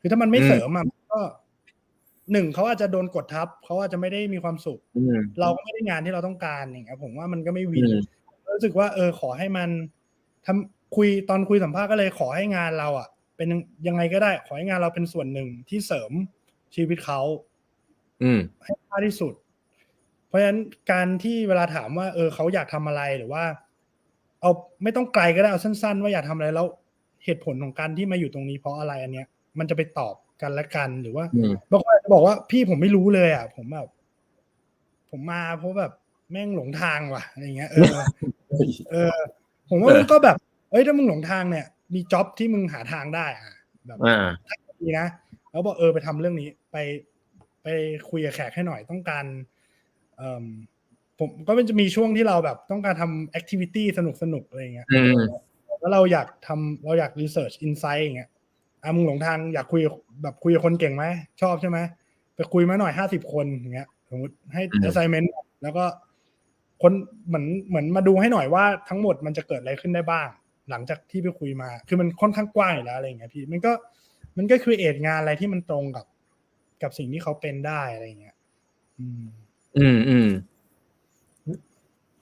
คือถ้ามันไม่เสริมอะมันก็หนึ่งเขาอาจจะโดนกดทับเขาอาจจะไม่ได้มีความสุขอืมเราก็ไม่ได้งานที่เราต้องการอย่างเงี้ยผมว่ามันก็ไม่วิอืนมรู้สึกว่า เออ ขอให้มันทำคุยตอนคุยสัมภาษณ์ก็เลยขอให้งานเราอะ เป็นยังไงก็ได้ ขอให้งานเราเป็นส่วนหนึ่งที่เสริม ชีวิตเขาอืมให้มากที่สุด เพราะฉะนั้นการที่เวลาถามว่า เออเขาอยากทำอะไรหรือว่า เอาไม่ต้องไกลก็ได้เอาสั้น ๆ ว่าอยากทำอะไรแล้วเหตุผลของการที่มาอยู่ตรงนี้เพราะอะไรอันเนี้ย มันจะไปตอบกันและกันหรือว่าอืมบางคนอาจจะบอกว่าพี่ผมไม่รู้เลยอะ ผมแบบผมมาเพราะแบบแม่งหลงทางว่ะอะไรเงี้ยเออเออ ผมว่ามันก็แบบ เอ้ยถ้ามึงหลงทางเนี่ย มี job ที่มึงหาทางได้อะแบบอ่าดีนะ แล้วบอกเออไปทำเรื่องนี้ไปไปคุยกับแขกให้หน่อยต้องการเอ่มผมก็มันจะมีช่วงที่เราแบบต้องการทำ activity สนุกสนุกๆอะไรเงี้ยอืมแล้วเราอยากทำเราอยาก research insight อย่างเงี้ยอะมึงหลงทางอยากคุยแบบคุยกับคนเก่งไหมชอบใช่ไหมไปคุยมาหน่อยห้าสิบคนอย่างเงี้ยสมมติให้อืม assignment แล้วก็คนเหมือนเหมือนมาดูให้หน่อยว่าทั้งหมดมันจะเกิดอะไรขึ้นได้บ้าง หลังจากที่ไปคุยมา คือมันค่อนข้างกว้างอยู่แล้วอะไรอย่างเงี้ยพี่มันก็ มันก็คือเอทงานอะไรที่มันตรงกับ กับสิ่งที่เขาเป็นได้อะไรอย่างเงี้ย อืม อืมอืม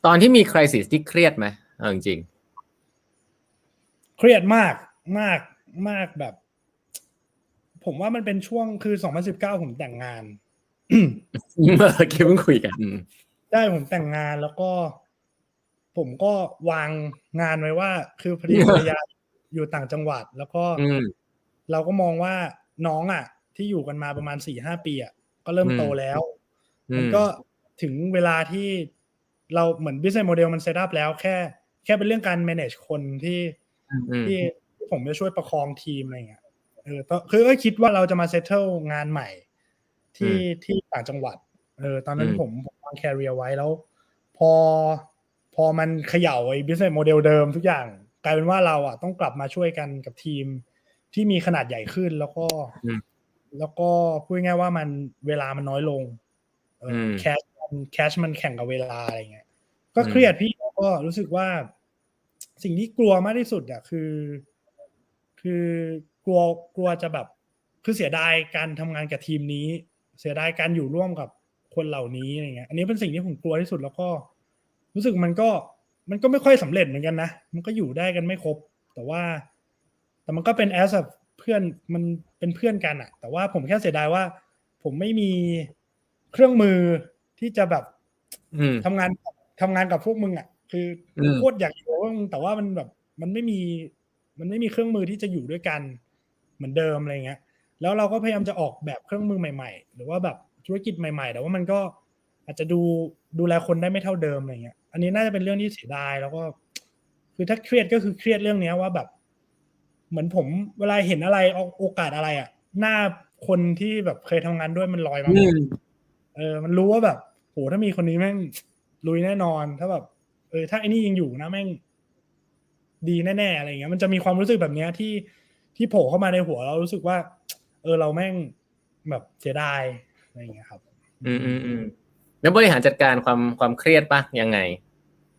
ตอนที่มีคริสิสที่เครียดไหมเอาจริงเครียดมากมากมากแบบ ผมว่ามันเป็นช่วงคือ2019ผมแต่งงานๆเมื่อกี้เพิ่งคุยกันอืมได้ผมแต่งงานแล้วก็ ผมก็วางงานไว้ว่า คือพอดีภรรยาอยู่ต่างจังหวัด แล้วก็อืม เราก็มองว่าน้องอะ ที่อยู่กันมาประมาณสี่ห้าปีอะก็เริ่มอืมโตแล้วอืมันก็ถึงเวลาที่เราเหมือน business model มัน set up แล้วแค่ แค่เป็นเรื่องการ manage คนที่อืมที่ที่ผมจะช่วยประคองทีมอะไรเงี้ยเออตอนคือก็คิดว่าเราจะมา settle งานใหม่ ที่ที่ต่างจังหวัด เออ ตอนนั้นผมผมวาง career ไว้แล้ว พอพอมันเขย่าไอ้ business model เดิมทุกอย่าง กลายเป็นว่าเราอะต้องกลับมาช่วยกันกับทีม ที่มีขนาดใหญ่ขึ้นแล้วก็ แล้วก็พูดง่ายๆว่ามันเวลามันน้อยลงเออแคชมันแคชมันแข่งกับเวลาอะไรเงี้ย ก็เครียดพี่แล้วก็รู้สึกว่า สิ่งที่กลัวมากที่สุดอะคือ คือกลัวกลัวจะแบบคือเสียดายการทำงานกับทีมนี้ เสียดายการอยู่ร่วมกับคนเหล่านี้อะไรเงี้ย อันนี้เป็นสิ่งที่ผมกลัวที่สุดแล้วก็ รู้สึกมันก็มันก็ไม่ค่อยสำเร็จเหมือนกันนะมันก็อยู่ได้กันไม่ครบ แต่ว่า แต่มันก็เป็นแอสเพื่อนมันเป็นเพื่อนกันอะแต่ว่าผมแค่เสียดายว่า ผมไม่มีเครื่องมือที่จะแบบอืมทำงานทำงานกับพวกมึงอะคืออมโคตรอยากอยู่กับพวกมึงแต่ว่ามันแบบมันไม่มีมันไม่มีเครื่องมือที่จะอยู่ด้วยกันเหมือนเดิมอะไรเงี้ย แล้วเราก็พยายามจะออกแบบเครื่องมือใหม่ๆ หรือว่าแบบธุรกิจใหม่ๆ แต่ว่ามันก็อาจจะดูดูแลคนได้ไม่เท่าเดิมอะไรเงี้ย อันนี้น่าจะเป็นเรื่องที่เสียดายแล้วก็ คือถ้าเครียดก็คือเครียดเรื่องเนี้ยว่าแบบ เหมือนผมเวลาเห็นอะไรโอกาสอะไร อะ หน้าคนที่แบบเคยทำงานด้วยมันลอยมาหมอืดมเออ มันรู้ว่าแบบโหถ้ามีคนนี้แม่งลุยแน่นอนถ้าแบบ เออ ถ้าไอ้นี่ยังอยู่นะแม่ง ดีแน่ๆอะไรเงี้ย มันจะมีความรู้สึกแบบเนี้ยที่ที่โผล่เข้ามาในหัวเรารู้สึกว่า เออเราแม่งแบบเสียดายอะไรอย่างเงี้ยครับ อืมอืมอืมแล้วบริหารจัดการความความเครียดปะยังไง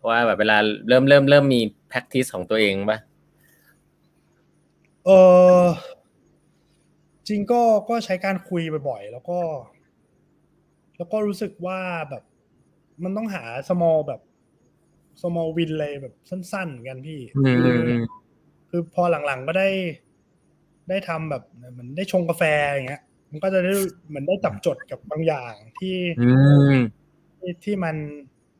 ว่าแบบเวลาเริ่มเริ่มเริ่มมี practice ของตัวเองปะ เออจริงก็ก็ใช้การคุยบ่อยๆแล้วก็ แล้วก็รู้สึกว่าแบบ มันต้องหา small แบบ small win เลยแบบสั้นๆเหมือนกันพี่อืมอืมอืมคือพอหลังๆก็ได้ ได้ทำแบบเหมือนได้ชงกาแฟอย่างเงี้ย มันก็จะได้เหมือนได้จับจดกับบางอย่างที่อืมที่ที่มัน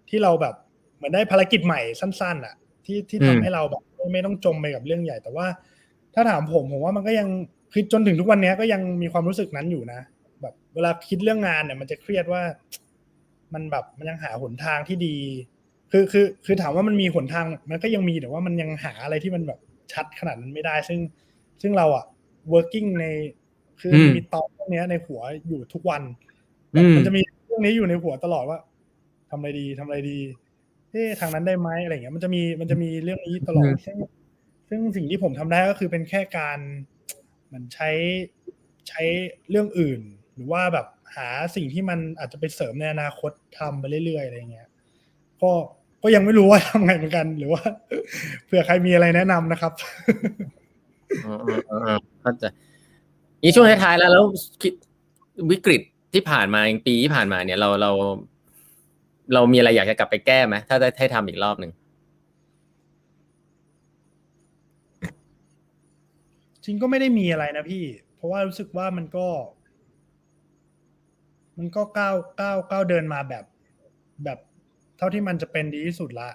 ที่เราแบบ เหมือนได้ภารกิจใหม่สั้น ๆ อะ ที่ที่อืมทำให้เราแบบไม่ไม่ต้องจมไปกับเรื่องใหญ่ แต่ว่า ถ้าถามผมผมว่ามันก็ยังคือจนถึงทุกวันเนี้ยก็ยังมีความรู้สึกนั้นอยู่นะแบบเวลาคิดเรื่องงานเนี่ย มันจะเครียดว่า มันแบบมันยังหาหนทางที่ดี คือคือ คือถามว่ามันมีหนทาง มันก็ยังมีแต่ว่ามันยังหาอะไรที่มันแบบชัดขนาดนั้นไม่ได้ ซึ่ง ซึ่งเราอะ working ในคืออมมีตอนพวกเนี้ยในหัวอยู่ทุกวันอืมมันจะมีเรื่องนี้อยู่ในหัวตลอดว่าทำอะไรดีทำอะไรดีเอ๊ะทางนั้นได้ไหมอะไรเงี้ย มันจะมีมันจะมีเรื่องนี้ตลอดอืม ซึ่งสิ่งที่ผมทำได้ก็คือเป็นแค่การมันใช้ใช้เรื่องอื่น หรือว่าแบบหาสิ่งที่มันอาจจะไปเสริมในอนาคตทำไปเรื่อยๆอะไรเงี้ย ก็ก็ยังไม่รู้ว่าทำไงเหมือนกัน หรือว่าเผื่อใครมีอะไรแนะนำนะครับอ๋ออ๋ออ๋อเข้าใจนี่ช่วงท้ายๆแล้วแล้วคิดวิกฤตที่ผ่านมาอย่างปีที่ผ่านมาเนี่ยเราเรา เรามีอะไรอยากจะกลับไปแก้ไหมถ้าได้ให้ทำอีกรอบหนึ่ง จริงก็ไม่ได้มีอะไรนะพี่ เพราะว่ารู้สึกว่ามันก็ มันก็ก้าวก้าวก้าวเดินมาแบบ แบบเท่าที่มันจะเป็นดีที่สุดละ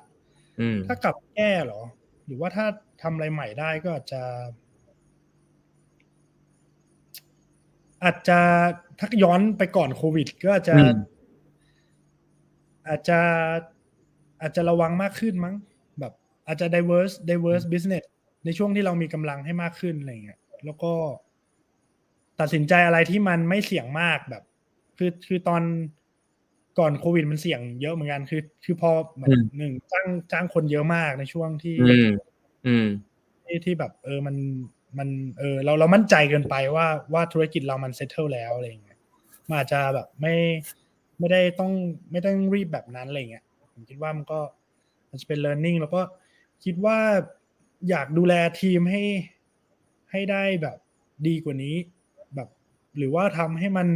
อืมถ้ากลับแก้เหรอ หรือว่าถ้าทำอะไรใหม่ได้ก็อาจจะ อาจจะถ้าย้อนไปก่อนโควิด ก็อาจจะอืมอาจจะอาจจะระวังมากขึ้นมั้ง แบบ อาจจะ diverse diverse business ในช่วงที่เรามีกำลังให้มากขึ้นอะไรเงี้ยแล้วก็ ตัดสินใจอะไรที่มันไม่เสี่ยงมากแบบ คือคือตอนก่อนโควิดมันเสี่ยงเยอะเหมือนกันคือ คือพอเหมือนอืมหนึ่งจ้างจ้างคนเยอะมากในช่วงที่อืมอืมที่ที่แบบ เออมันมัน เออ เราเรามั่นใจเกินไปว่าว่าธุรกิจเรามันเซตเทิลแล้วอะไรเงี้ยมันอาจจะแบบไม่ไม่ได้ต้องไม่ต้องรีบแบบนั้นอะไรเงี้ยผมคิดว่ามันก็มันจะเป็น learning แล้วก็คิดว่า อยากดูแลทีมให้ให้ได้แบบดีกว่านี้ แบบ หรือว่าทำให้มัน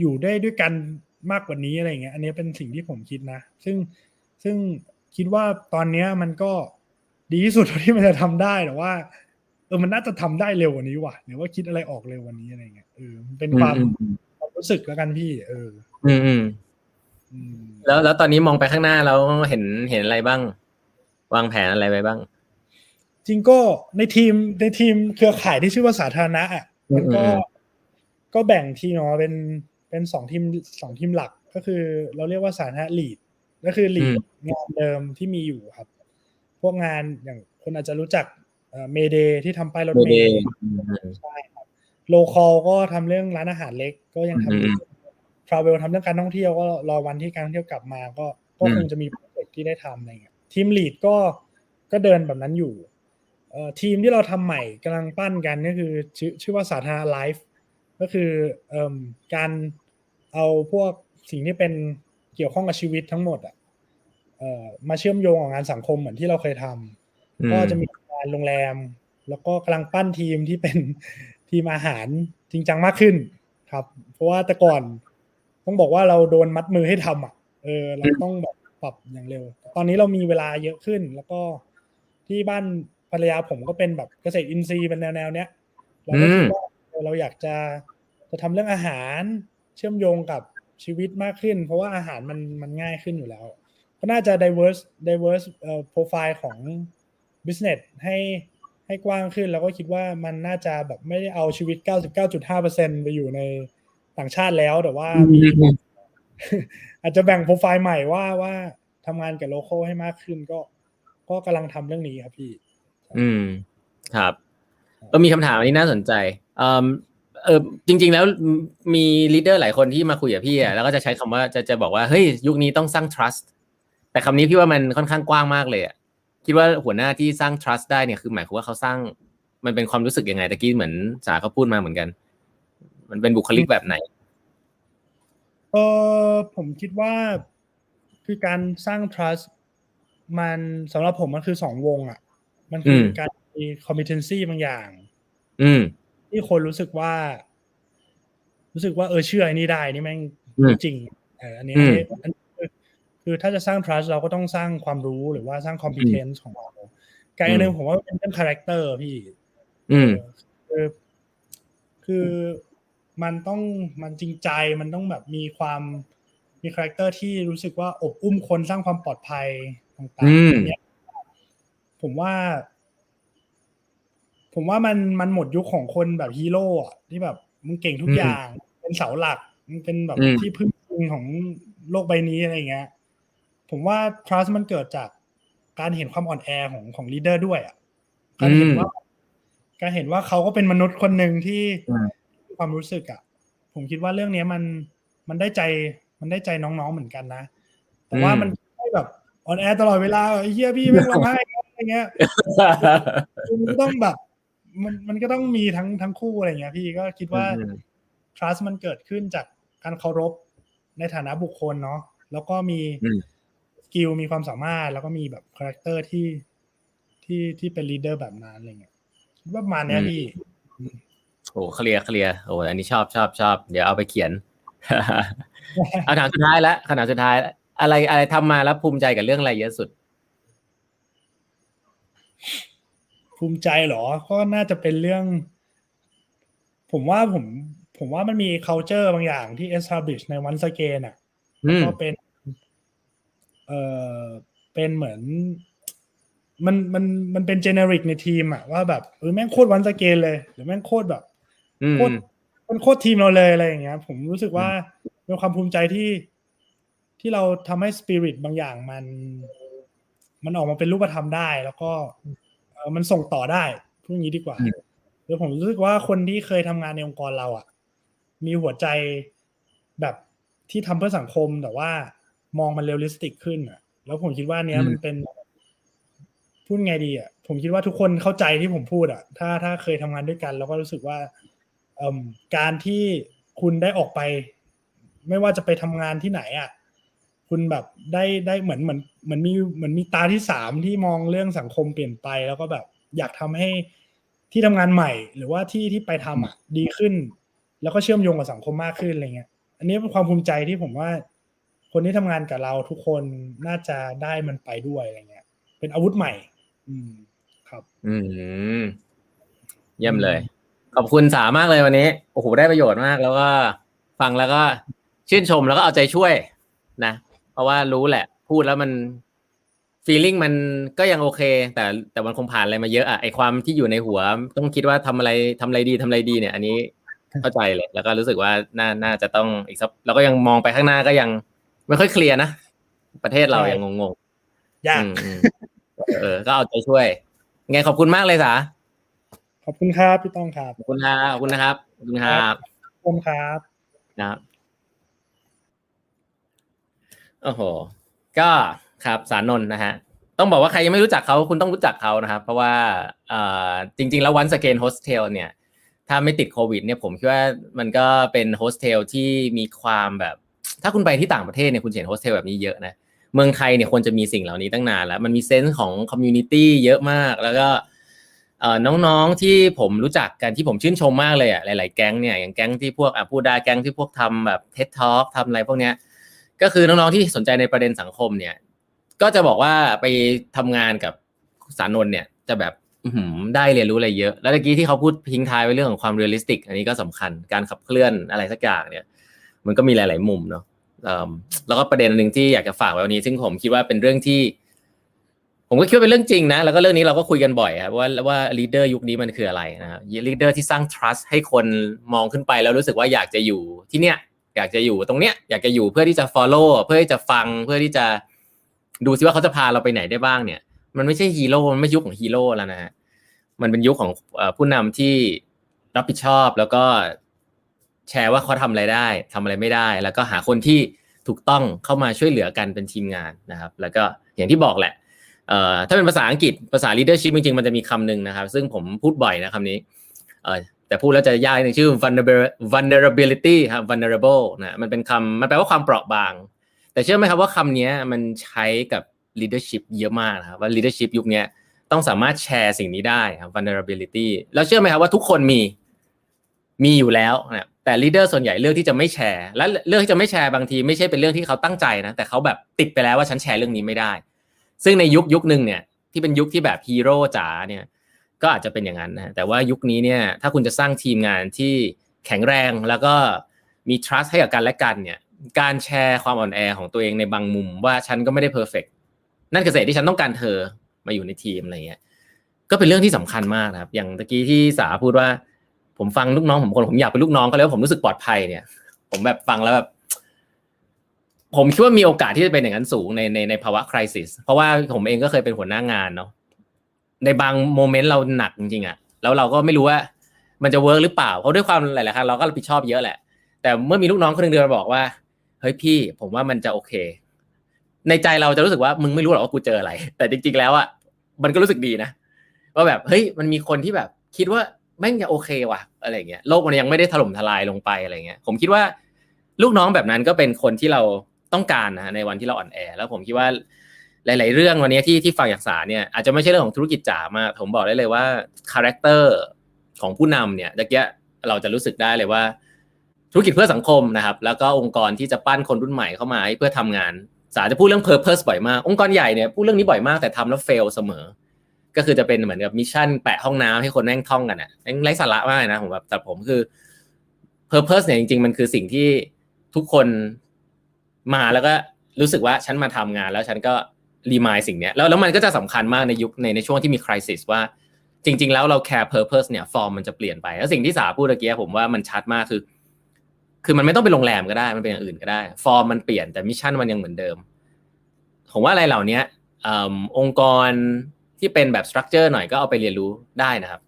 อยู่ได้ด้วยกันมากกว่านี้อะไรเงี้ย อันนี้เป็นสิ่งที่ผมคิดนะ ซึ่งซึ่งคิดว่าตอนเนี้ยมันก็ดีที่สุดเท่าที่มันจะทำได้แต่ว่าเออมันน่าจะทำได้เร็วกว่านี้ว่ะหรือว่าคิดอะไรออกเร็วกว่านี้อะไรเงี้ยเออมันเป็นความอืมอืมความรู้สึกแล้วกันพี่ เอออืมอืมอืมแล้วแล้วตอนนี้มองไปข้างหน้าแล้วเห็นเห็นอะไรบ้าง วางแผนอะไรไว้บ้าง จริงก็ในทีมในทีมเครือข่ายที่ชื่อว่าสาธารณะอะมันก็อืมก็แบ่งทีมออกมาเป็นเป็นสองทีมสองทีมหลักก็คือ เราเรียกว่าสาธารณะ lead ก็คือ lead งานเดิมที่มีอยู่ครับ พวกงานอย่างคนอาจจะรู้จักเมล์เดย์ที่ทำป้ายรถเมล์เมล์เดย์ใช่ครับ Locall ก็ทำเรื่องร้านอาหารเล็กก็ยังทำอยู่ทราเวลทำเรื่องการท่องเที่ยวก็รอวันที่การท่องเที่ยวกลับมา ก็ก็อืมคงจะมีโปรเจกต์ที่ได้ทำอะไรเงี้ยทีมลีดก็ก็เดินแบบนั้นอยู่เอ่อ ทีมที่เราทำใหม่กำลังปั้นกันก็คือชื่อชื่อว่าสาธารณไลฟ์ก็คือเอ่มการเอาพวกสิ่งที่เป็นเกี่ยวข้องกับชีวิตทั้งหมดอะเอ่อมาเชื่อมโยงกับงานสังคมเหมือนที่เราเคยทำอืมก็จะมีงานโรงแรม แล้วก็กำลังปั้นทีมที่เป็นทีมอาหารจริงจังมากขึ้นครับ เพราะว่าแต่ก่อนต้องบอกว่าเราโดนมัดมือให้ทำอะเออเราต้องแบบปรับอย่างเร็ว ตอนนี้เรามีเวลาเยอะขึ้น แล้วก็ที่บ้าน ภรรยาผมก็เป็นแบบเกษตรอินทรีย์เป็นแนวแนวๆเนี้ยเราก็คิดว่าเออเราอยากจะจะทำเรื่องอาหารเชื่อมโยงกับชีวิตมากขึ้น เพราะว่าอาหารมันมันง่ายขึ้นอยู่แล้ว ก็น่าจะ diverse diverse เอ่อ profile ของ business ให้ให้กว้างขึ้น แล้วก็คิดว่ามันน่าจะแบบไม่ได้เอาชีวิต 99.5%ไปอยู่ในต่างชาติแล้วแต่ว่ามีอาจจะแบ่งโปรไฟล์ใหม่ว่าว่าทำงานกับ local ให้มากขึ้นก็ก็กำลังทำเรื่องนี้ครับพี่ อืม ครับเออมีคำถามอันนี้น่าสนใจเออเออจริง ๆ แล้วมี leader หลายคนที่มาคุยกับพี่อะแล้วก็จะใช้คำว่าจะจะบอกว่าเฮ้ยยุคนี้ต้องสร้าง trust แต่คำนี้พี่ว่ามันค่อนข้างกว้างมากเลยอะคิดว่าหัวหน้าที่สร้าง trust ได้เนี่ยคือหมายความว่าเขาสร้างมันเป็นความรู้สึกยังไงตะกี้เหมือนสาเขาพูดมาเหมือนกัน มันเป็นบุคลิกแบบไหนเออผมคิดว่าคือการสร้าง trust มันสำหรับผมมันคือสองวงอะ มันคืออมการมี competency บางอย่าง อืมที่คนรู้สึกว่า รู้สึกว่าเออเชื่อไอ้นี่ได้นี่แม่งอืมจริงเอออันนี้อืมอันนี้คือคือถ้าจะสร้าง trust เราก็ต้องสร้างความรู้หรือว่าสร้าง competence ของเราการอันหนึ่งผมว่าเป็นเรื่อง character พี่ อืมคือคือมันต้องมันจริงใจมันต้องแบบมีความมี character ที่รู้สึกว่าโอบอุ้มคนสร้างความปลอดภัยต่างอืมๆอันเนี้ย ผมว่า ผมว่ามันมันหมดยุคของคนแบบฮีโร่อะที่แบบมึงเก่งทุกอย่าง เป็นเสาหลักมึงเป็นแบบอืมที่พึ่งพิงของโลกใบนี้อะไรเงี้ย ผมว่า trust มันเกิดจากการเห็นความอ่อนแอของของ leader ด้วยอะการเห็นว่าการเห็นว่าเขาก็เป็นมนุษย์คนหนึ่งที่อืมมีความรู้สึกอะผมคิดว่าเรื่องเนี้ยมันมันได้ใจ มันได้ใจน้องๆเหมือนกันนะ แต่ว่ามันไม่แบบ on air ตลอดเวลาไอ้เฮียพี่ไม่ร้องไห้ อะไรเงี้ยมันก็ต้องแบบ มันมันก็ต้องมีทั้งทั้งคู่อะไรเงี้ย พี่ก็คิดว่าอืม trust มันเกิดขึ้นจากการเคารพในฐานะบุคคลเนาะแล้วก็มีอืม skill มีความสามารถ แล้วก็มีแบบ character ที่ที่ที่เป็น leader แบบนั้นอะไรเงี้ยคิดว่าประมาณเนี้ยพี่โอ้เคลียร์เคลียร์โอ้อันนี้ชอบชอบชอบเดี๋ยวเอาไปเขียนเอาถามสุดท้ายแล้วคำถามสุดท้ายแล้วอะไรอะไรทำมาแล้วภูมิใจกับเรื่องอะไรเยอะสุด ภูมิใจเหรอ ก็น่าจะเป็นเรื่อง ผมว่าผม ผมว่ามันมี culture บางอย่างที่ establish ในวันสเกนอะอืมก็เป็น เอ่อเป็นเหมือน มันมันมันเป็น generic ในทีมอะว่าแบบเออแม่งโคตรวันสเกนเลย หรือแม่งโคตรแบบอืมโคตรมันโคตรทีมเราเลยอะไรอย่างเงี้ย ผมรู้สึกว่าเป็นความภูมิใจที่ที่เราทำให้สปิริตบางอย่างมัน มันออกมาเป็นรูปธรรมได้ แล้วก็เอ่อมันส่งต่อได้พูดอย่างนี้ดีกว่าอืมแล้วผมรู้สึกว่าคนที่เคยทำงานในองค์กรเราอะ มีหัวใจแบบที่ทำเพื่อสังคมแต่ว่ามองมัน realistic ขึ้นอะ แล้วผมคิดว่าเนี้ยมันเป็นพูดไงดีอะ ผมคิดว่าทุกคนเข้าใจที่ผมพูดอะ ถ้าถ้าเคยทำงานด้วยกัน แล้วก็รู้สึกว่าเอ่มการที่คุณได้ออกไป ไม่ว่าจะไปทำงานที่ไหนอะ คุณแบบได้ได้เหมือนเหมือนเหมือนมีเหมือนมีตาที่สามที่มองเรื่องสังคมเปลี่ยนไปแล้วก็แบบอยากทำให้ที่ทำงานใหม่ หรือว่าที่ที่ไปทำอะดีขึ้น แล้วก็เชื่อมโยงกับสังคมมากขึ้นอะไรเงี้ย อันนี้เป็นความภูมิใจที่ผมว่า คนที่ทำงานกับเราทุกคนน่าจะได้มันไปด้วยอะไรเงี้ย เป็นอาวุธใหม่ อืมครับ อืมเยี่ยมเลย ขอบคุณสามากเลยวันนี้โอ้โหได้ประโยชน์มาก แล้วก็ฟังแล้วก็ชื่นชมแล้วก็เอาใจช่วยนะเพ ราะว่ารู้แหละ พูดแล้วมันฟีลลิ่งมันก็ยังโอเค แต่แต่มันคงผ่านอะไรมาเยอะอะไอความที่อยู่ในหัว ต้องคิดว่าทำอะไรทำอะไรดีทำอะไรดีเนี่ย อันนี้เข้าใจเลย แล้วก็รู้สึกว่าน่าน่าจะต้องอีกสักเราก็ยังมองไปข้างหน้าก็ยังไม่ค่อยเคลียร์นะประเทศเรายังงงๆยากอืมอืมเออ ก็เอาใจช่วย ไงขอบคุณมากเลยสาขอบคุณครับพี่ต้องครับขอบคุณครับขอบคุณนะครับขอบคุณครับขอบคุณครับนะครับ โอ้โห ก็ครับศานนท์นะฮะ ต้องบอกว่าใครยังไม่รู้จักเขาคุณต้องรู้จักเขานะครับ เพราะว่าจริง ๆ แล้ว Once Again Hostel เนี่ย ถ้าไม่ติดโควิด เนี่ยผมคิดว่ามันก็เป็นโฮสเทลที่มีความแบบ ถ้าคุณไปที่ต่างประเทศเนี่ยคุณเห็นโฮสเทลแบบนี้เยอะนะ เมืองไทยเนี่ยควรจะมีสิ่งเหล่านี้ตั้งนานแล้ว มันมี sense ของ community เยอะมาก แล้วก็น้องๆที่ผมรู้จักกันที่ผมชื่นชมมากเลยอะหลาย ๆ แก๊งเนี่ยอย่างแก๊งที่พวกอะพูดได้แก๊งที่พวกทำแบบ TED Talk ทำอะไรพวกเนี้ย ก็คือน้องๆที่สนใจในประเด็นสังคมเนี่ย ก็จะบอกว่าไปทำงานกับศานนท์เนี่ย จะแบบได้เรียนรู้อะไรเยอะ แล้วเมื่อกี้ที่เขาพูดทิ้งท้ายไว้เรื่องของความ realistic อันนี้ก็สำคัญการขับเคลื่อนอะไรสักอย่างเนี่ย มันก็มีหลาย ๆ มุมเนาะแล้วก็ประเด็นหนึ่งที่อยากจะฝากไว้วันนี้ ซึ่งผมคิดว่าเป็นเรื่องที่ ผมก็คิดว่าเป็นเรื่องจริงนะ แล้วก็เรื่องนี้เราก็คุยกันบ่อยครับว่าว่า leader ยุคนี้มันคืออะไรนะครับ leader ที่สร้าง trust ให้คนมองขึ้นไปแล้วรู้สึกว่าอยากจะอยู่ที่เนี้ย อยากจะอยู่ตรงเนี้ยอยากจะอยู่เพื่อที่จะ follow เพื่อที่จะฟังเพื่อที่จะดูซิว่าเขาจะพาเราไปไหนได้บ้างเนี่ย มันไม่ใช่ฮีโร่มันไม่ยุคของฮีโร่แล้วนะฮะมันเป็นยุคของผู้นำที่รับผิดชอบแล้วก็แชร์ว่าเขาทำอะไรได้ทำอะไรไม่ได้ แล้วก็หาคนที่ถูกต้องเข้ามาช่วยเหลือกันเป็นทีมงานนะครับ แล้วก็อย่างที่บอกแหละเอ่อถ้าเป็นภาษาอังกฤษภาษา leadership จริงๆมันจะมีคำหนึ่งนะครับ ซึ่งผมพูดบ่อยนะคำนี้ แต่พูดแล้วจะยากนิดนึงชื่อ vulnerable vulnerability ครับ vulnerable นะมันเป็นคำมันแปลว่าความเปราะบาง แต่เชื่อไหมครับว่าคำนี้มันใช้กับ leadership เยอะมากนะครับว่า leadership ยุคนี้ต้องสามารถแชร์สิ่งนี้ได้ครับ vulnerability แล้วเชื่อไหมครับว่าทุกคนมีมีอยู่แล้วนะแต่ leader ส่วนใหญ่เลือกที่จะไม่แชร์ และเลือกที่จะไม่แชร์บางทีไม่ใช่เป็นเรื่องที่เขาตั้งใจนะแต่เขาแบบติดไปแล้วว่าฉันแชร์เรื่องนี้ไม่ได้ ซึ่งในยุคยุคหนึ่งเนี่ยที่เป็นยุคที่แบบฮีโร่จ๋าเนี่ย ก็อาจจะเป็นอย่างนั้นนะแต่ว่ายุคนี้เนี่ยถ้าคุณจะสร้างทีมงานที่แข็งแรงแล้วก็มี trust ให้กับกันและกันเนี่ยการแชร์ความอ่อนแอของตัวเองในบางมุมว่าฉันก็ไม่ได้ perfect นั่นคือสิ่งที่ฉันต้องการเธอมาอยู่ในทีมอะไรเงี้ยก็เป็นเรื่องที่สำคัญมากนะครับ อย่างตะกี้ที่สาพูดว่า ผมฟังลูกน้องผมคนผมอยากเป็นลูกน้องก็แล้วผมรู้สึกปลอดภัยเนี่ย ผมแบบฟังแล้วแบบผมคิดว่ามีโอกาสที่จะเป็นอย่างนั้นสูงในในในภาวะคริสิสเพราะว่าผมเองก็เคยเป็นหัวหน้างานเนาะ ในบางโมเมนต์เราหนักจริงๆอะแล้วเราก็ไม่รู้ว่า มันจะเวิร์กหรือเปล่าเพราะด้วยความหลายๆครั้งเราก็รับผิดชอบเยอะแหละ แต่เมื่อมีลูกน้องคนหนึงเดินมาบอกว่าเฮ้ยพี่ ผมว่ามันจะโอเค ในใจเราจะรู้สึกว่ามึงไม่รู้หรอกว่ากูเจออะไร แต่จริง ๆ แล้วอะมันก็รู้สึกดีนะว่าแบบเฮ้ยมันมีคนที่แบบ คิดว่าแม่งจะโอเคว่ะอะไรเงี้ยโลกมันยังไม่ได้ถล่มทลายลงไปอะไรเงี้ยผมคิดว่า ลูกน้องแบบนั้นก็เป็นคนที่เราต้องการนะในวันที่เราอ่อนแอ แล้วผมคิดว่า หลาย ๆ เรื่องวันนี้ที่ที่ฟังจากศาเนี่ยอาจจะไม่ใช่เรื่องของธุรกิจจ๋ามากผมบอกได้เลยว่า character ของผู้นำเนี่ยตะเกียเราจะรู้สึกได้เลยว่า ธุรกิจเพื่อสังคมนะครับ แล้วก็องค์กรที่จะปั้นคนรุ่นใหม่เข้ามาเพื่อทำงานศาจะพูดเรื่อง purpose บ่อยมาก องค์กรใหญ่เนี่ยพูดเรื่องนี้บ่อยมากแต่ทำแล้ว fail เสมอ ก็คือจะเป็นเหมือนกับ mission แปะห้องน้ำให้คนแม่งท่องกันอะแม่งไร้สาระมากนะผมแบบแต่ผมคือ purpose เนี่ยจริง ๆ มันคือสิ่งที่ทุกคนมาแล้วก็รู้สึกว่าฉันมาทำงานแล้วฉันก็ remind สิ่งเนี้ยแล้วแล้วมันก็จะสำคัญมากในยุคในในช่วงที่มี crisis ว่า จริง ๆ แล้วเรา core purpose เนี่ยฟอร์มมันจะเปลี่ยนไป แล้วสิ่งที่ศาพูดเมื่อกี้ผมว่ามันชัดมากคือ คือมันไม่ต้องเป็นโรงแรมก็ได้มันเป็นอย่างอื่นก็ได้ฟอร์มมันเปลี่ยนแต่ mission มันยังเหมือนเดิมผมว่าอะไรเหล่านี้อองค์กรที่เป็นแบบ structure หน่อยก็เอาไปเรียนรู้ได้นะครับ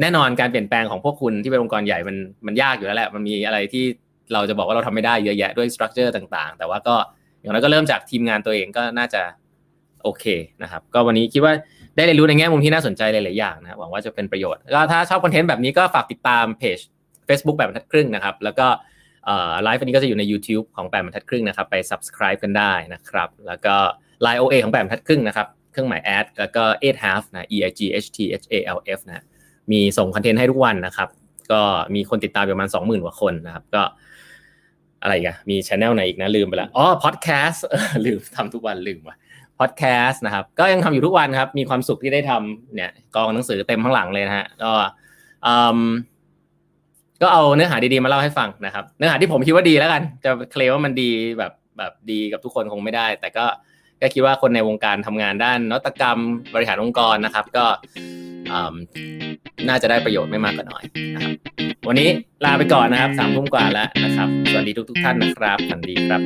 แน่นอนการเปลี่ยนแปลงของพวกคุณที่เป็นองค์กรใหญ่มันมันยากอยู่แล้วแหละมันมีอะไรที่เราจะบอกว่าเราทำไม่ได้เยอะแยะด้วย structure ต่าง ๆ แต่ว่าก็ อย่างไรก็เริ่มจากทีมงานตัวเองก็น่าจะโอเคนะครับ ก็วันนี้คิดว่าได้เรียนรู้ในแง่มุมที่น่าสนใจหลาย ๆ อย่างนะหวังว่าจะเป็นประโยชน์ก็ถ้าชอบคอนเทนต์แบบนี้ก็ฝากติดตามเพจ Facebook แบบทัดครึ่งนะครับ แล้วก็ไลฟ์วันนี้ก็จะอยู่ใน YouTube ของแปดบรรทัดครึ่งนะครับ ไป subscribe กันได้นะครับ แล้วก็ Line OA ของแปดบรรทัดครึ่งนะครับ เครื่องหมายแอดแล้วก็ eight half นะ e i g h t h a l f นะ มีส่งคอนเทนต์ให้ทุกวันนะครับ ก็มีคนติดตามประมาณ 20,000กว่าคนนะครับ ก็ อะไรกันมีช anel ไหนอีกนะลืมไปละอ๋อพอดแคสต์ลืมทำทุกวันลืมว่ะพอดแคสต์นะครับก็ยังทำอยู่ทุกวันครับ มีความสุขที่ได้ทำเนี่ยกองหนังสือเต็มข้างหลังเลยนะฮะก็อืมก็เอาเนื้อหาดีๆมาเล่าให้ฟังนะครับ เนื้อหาที่ผมคิดว่าดีแล้วกัน จะเคลมว่ามันดีแบบแบบดีกับทุกคนคงไม่ได้ แต่ก็ ก็คิดว่าคนในวงการทำงานด้านนวัตกรรมบริหารองค์กรนะครับ ก็น่าจะได้ประโยชน์ไม่มากก็น้อยนะครับวันนี้ลาไปก่อนนะครับสามทุ่มกว่าแล้วนะครับ สวัสดีทุกทุกท่านนะครับ ฝันดีครับ